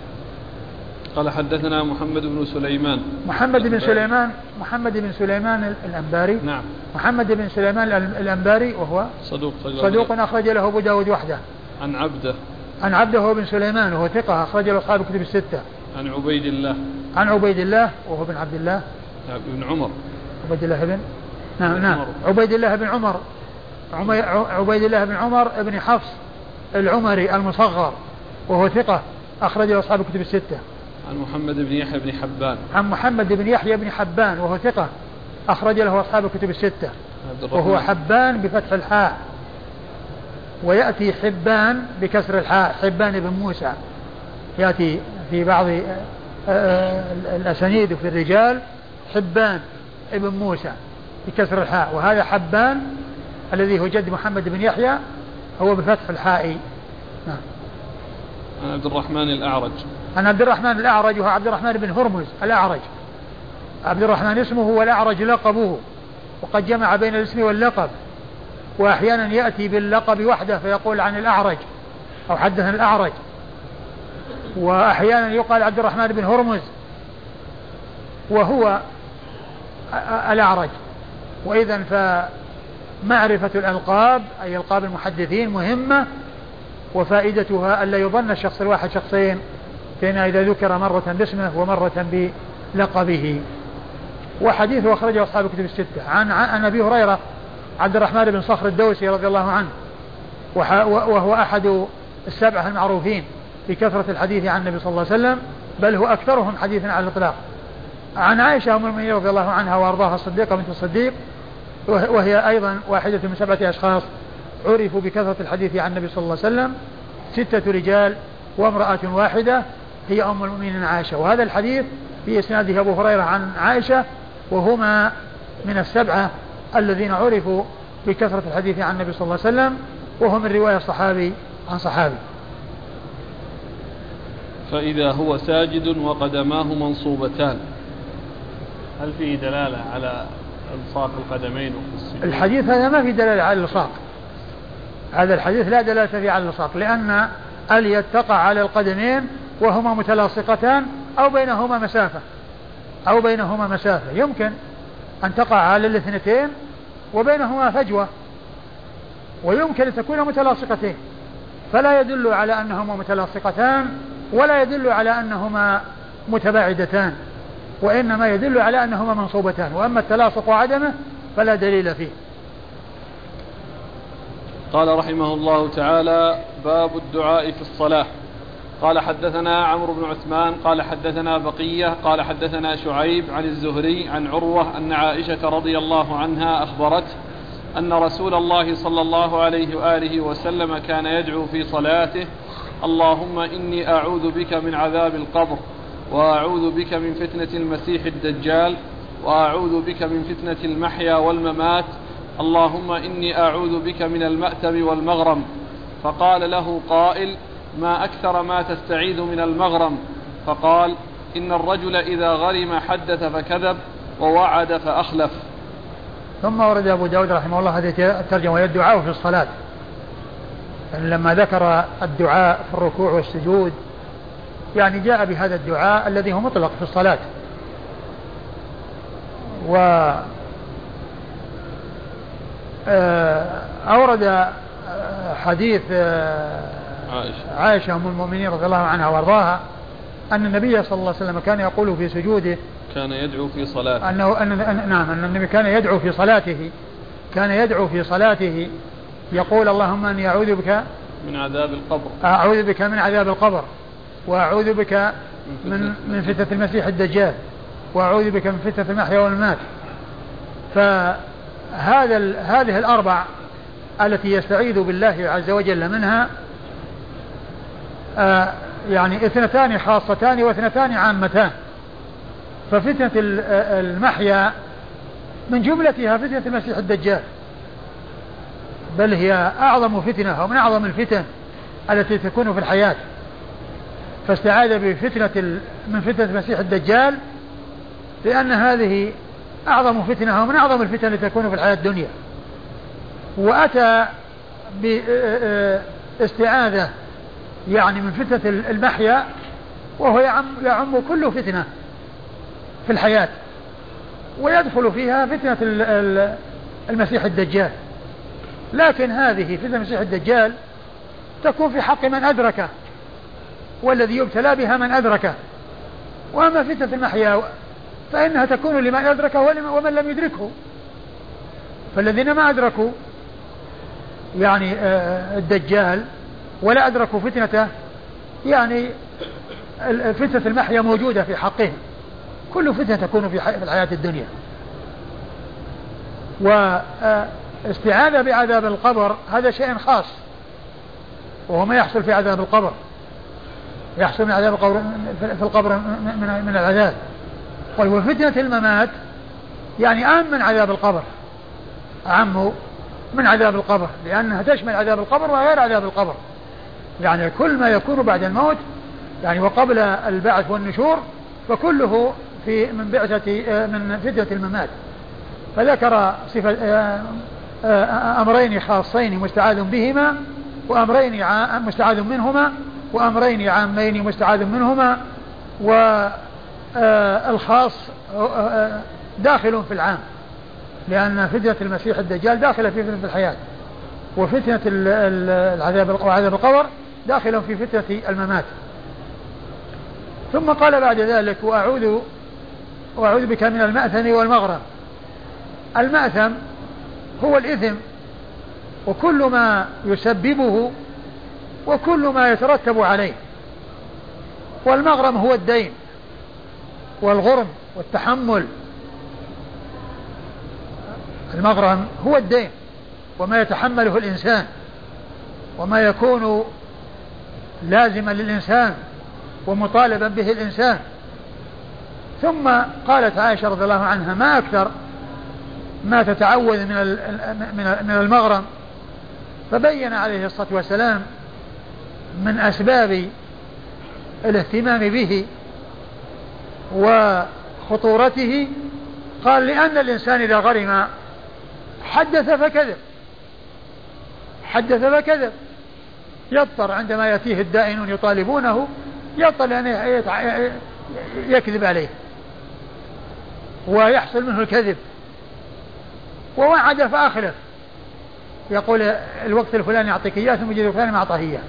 قال حدثنا محمد بن سليمان. محمد بن سليمان محمد بن سليمان الأنباري. نعم. محمد بن سليمان الأنباري وهو صدوق صدوق أخرج له أبو داود وحده. عن عبده. عن عبده بن سليمان وهو ثقة أخرج له أصحاب الكتب الستة. عن عبيد الله. عن عبيد الله وهو بن عبد الله. بن عمر. عبيد الله بن نعم نعم. عبيد الله بن عمر. عبيد الله بن عمر بن حفص العمري المصغر وهو ثقة أخرج له أصحاب الكتب الستة. عن محمد بن يحيى بن حبان. عن محمد بن يحيى بن حبان وهو ثقة أخرج له أصحاب الكتب الستة. وهو حبان بفتح الحاء ويأتي حبان بكسر الحاء حبان بن موسى. يأتي في بعض آه، آه، الأسانيد وفي الرجال حبان ابن موسى بكسر الحاء. وهذا حبان الذي هو جد محمد بن يحيى هو بفتح الحاء نعم. عن عبد الرحمن الأعرج. عن عبد الرحمن الأعرج وهو عبد الرحمن بن هرمز الأعرج. عبد الرحمن اسمه والأعرج لقبه وقد جمع بين الاسم واللقب. وأحيانا يأتي باللقب وحده فيقول عن الأعرج أو حدثنا الأعرج. وأحيانا يقال عبد الرحمن بن هرمز وهو الأعرج. وإذا فمعرفة الألقاب أي ألقاب المحدثين مهمة وفائدتها ألا يظن الشخص الواحد شخصين فإن إذا ذكر مرة باسمه ومرة بلقبه. وحديثه أخرجه أصحاب الكتب الستة. عن عن أبي هريرة عبد الرحمن بن صخر الدوسي رضي الله عنه وهو أحد السبعة المعروفين بكثرة الحديث عن النبي صلى الله عليه وسلم بل هو أكثرهم حديثا على الإطلاق. عن عائشة أم المؤمنين رضي الله عنها وأرضاها الصديقة بنت الصديق وهي أيضا واحدة من سبعة أشخاص عرفوا بكثرة الحديث عن النبي صلى الله عليه وسلم. ستة رجال وامرأة واحدة هي أم المؤمنين عائشة. وهذا الحديث في إسناده أبو هريرة عن عائشة وهما من السبعة الذين عرفوا بكثرة الحديث عن النبي صلى الله عليه وسلم وهو من رواية الصحابي عن صحابي. فإذا هو ساجد وقدماه منصوبتان. هل فيه دلالة على ألصاق القدمين وفي الحديث هذا ما في دلالة على الصاق هذا الحديث لا دلالة فيه على الصاق لأن اليد تقع على القدمين وهما متلاصقتان أو بينهما مسافة. أو بينهما مسافة. يمكن أن تقع على الاثنتين وبينهما فجوة. ويمكن أن تكون متلاصقتين. فلا يدل على أنهما متلاصقتان ولا يدل على أنهما متباعدتان. وإنما يدل على أنهما منصوبتان وأما التلاصق وعدمه فلا دليل فيه. قال رحمه الله تعالى باب الدعاء في الصلاة. قال حدثنا عمرو بن عثمان قال حدثنا بقية قال حدثنا شعيب عن الزهري عن عروة أن عائشة رضي الله عنها أخبرته أن رسول الله صلى الله عليه وآله وسلم كان يدعو في صلاته اللهم إني أعوذ بك من عذاب القبر. وأعوذ بك من فتنة المسيح الدجال وأعوذ بك من فتنة المحيا والممات. اللهم إني أعوذ بك من المأتم والمغرم. فقال له قائل ما أكثر ما تستعيذ من المغرم؟ فقال إن الرجل إذا غرم حدث فكذب ووعد فأخلف. ثم ورد أبو داود رحمه الله هذه الترجمة وهي الدعاء في الصلاة. يعني لما ذكر الدعاء في الركوع والسجود يعني جاء بهذا الدعاء الذي هو مطلق في الصلاة. و آه، أورد آه، حديث آه، عائشة. عائشة أم المؤمنين رضي الله عنها وأرضاها أن النبي صلى الله عليه وسلم كان يقول في سجوده كان يدعو في صلاته. أنه أن نعم أن النبي كان يدعو في صلاته كان يدعو في صلاته يقول اللهم إني أعوذ بك من عذاب القبر. أعوذ بك من عذاب القبر. وأعوذ بك من من فتنة المسيح الدجال وأعوذ بك من فتنة المحيا والممات. فهذا هذه الأربع التي يستعيذ بالله عز وجل منها آه يعني اثنتان خاصتان واثنتان عامتان. ففتنة المحيا من جملتها فتنة المسيح الدجال. بل هي أعظم فتنة ومن أعظم الفتن التي تكون في الحياة. فاستعاذ بفتنة من فتنة المسيح الدجال لأن هذه أعظم فتنة ومن أعظم الفتن التي تكون في الحياة الدنيا. وأتى باستعاذة يعني من فتنة المحيا وهو يعم, يعم كل فتنة في الحياة ويدخل فيها فتنة المسيح الدجال. لكن هذه فتنة المسيح الدجال تكون في حق من أدركه. والذي يبتلى بها من أدركه. وأما فتنة المحيا فإنها تكون لمن أدركه ومن لم يدركه. فالذين ما أدركوا يعني آه، الدجال ولا أدركوا فتنته يعني فتنة المحيا موجودة في حقهم. كل فتنة تكون في الحياة الدنيا. واستعاذة بعذاب القبر هذا شيء خاص. وهو ما يحصل في عذاب القبر. يحصل من عذاب القبر في القبر من, من العذاب. وفتنة الممات يعني أعم من عذاب القبر. أعم من عذاب القبر لأنها تشمل عذاب القبر وغير عذاب القبر. يعني كل ما يكون بعد الموت يعني وقبل البعث والنشور فكله في من بعثة آه، من فتنة الممات. فذكر صفة آه، آه، أمرين خاصين مستعاذ بهما وأمرين مستعاذ منهما. وأمرين عامين مستعاذ منهما والخاص داخل في العام. لأن فتنة المسيح الدجال داخلة في فتنة الحياة وفتنة العذاب وعذاب القبر داخل في فتنة الممات. ثم قال بعد ذلك وأعوذ وأعوذ بك من المأثم والمغرم. المأثم هو الإثم وكل ما يسببه وكل ما يترتب عليه. والمغرم هو الدين والغرم والتحمل. المغرم هو الدين وما يتحمله الإنسان وما يكون لازما للإنسان ومطالبا به الإنسان. ثم قالت عائشة رضي الله عنها ما أكثر ما تتعوذ من من المغرم؟ فبين عليه الصلاة والسلام من أسباب الاهتمام به وخطورته قال لأن الإنسان إذا غرم حدث فكذب حدث فكذب يضطر عندما يأتيه الدائنون يطالبونه يضطر أن يكذب عليه ويحصل منه الكذب ووعد فأخلف يقول الوقت الفلاني أعطيك إياه ثم الفلاني ما أعطاه إياه.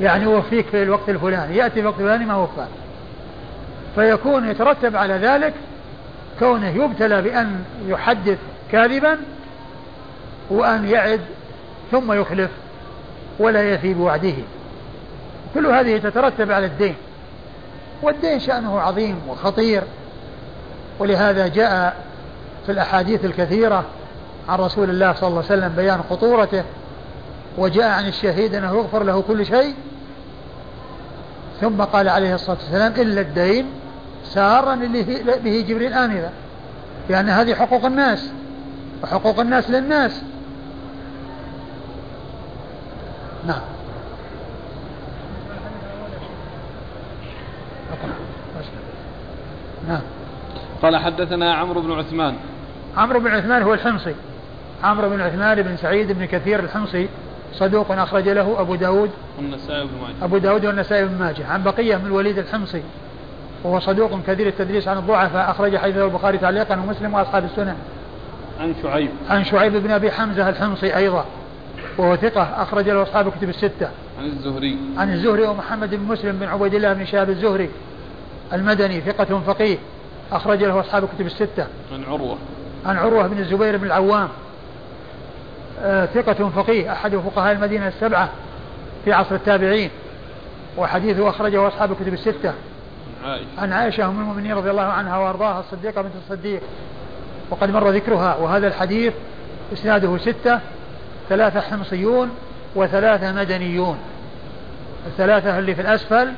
يعني وفيك في الوقت الفلاني يأتي الوقت الفلاني ما وفى فيكون يترتب على ذلك كونه يبتلى بأن يحدث كاذبا وأن يعد ثم يخلف ولا يفي بوعده كل هذه تترتب على الدين. والدين شأنه عظيم وخطير. ولهذا جاء في الأحاديث الكثيرة عن رسول الله صلى الله عليه وسلم بيان خطورته. وجاء عن الشهيد أنه يغفر له كل شيء ثم قال عليه الصلاة والسلام إلا الدين سارا اللي به جبريل آنذا. لأن هذه حقوق الناس وحقوق الناس للناس. نعم. نعم. قال حدثنا عمرو بن عثمان. عمرو بن عثمان هو الحمصي. عمرو بن عثمان بن سعيد بن كثير الحمصي صدوق أخرج له أبو داود والنسائي بن ماجه. أبو داود والنسائي بن ماجه. عن بقية من الوليد الحمصي. وهو صدوق كثير التدريس عن الضعفاء. أخرج حديثه البخاري تعليقا ومسلم وأصحاب السنن عن شعيب. عن شعيب بن أبي حمزة الحمصي أيضا. وهو ثقة أخرج له أصحاب الكتب الستة. عن الزهري. عن الزهري ومحمد بن مسلم بن عبيد الله بن شهاب الزهري. المدني ثقة فقيه. أخرج له أصحاب الكتب الستة. عن عروة. عن عروة بن الزبير بن العوام. ثقة فقيه أحد فقهاء المدينة السبعة في عصر التابعين وحديثه أخرجه أصحاب الكتب الستة. عائشة. عن عائشة أم المؤمنين رضي الله عنها وأرضاها الصديقة بنت الصديق وقد مر ذكرها وهذا الحديث إسناده ستة ثلاثة حمصيون وثلاثة مدنيون. الثلاثة اللي في الأسفل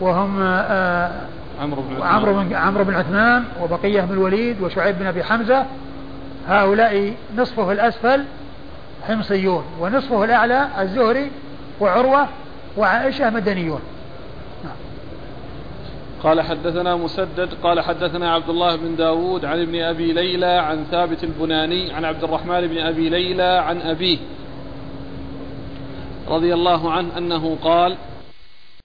وهم آه عمرو بن عمرو بن عمرو بن عثمان وبقية بن الوليد وشعيب بن أبي حمزة هؤلاء نصفه الأسفل حمصيون ونصفه الأعلى الزهري وعروة وعائشة مدنيون. قال حدثنا مسدد قال حدثنا عبد الله بن داود عن ابن أبي ليلى عن ثابت البناني عن عبد الرحمن بن أبي ليلى عن أبيه رضي الله عنه أنه قال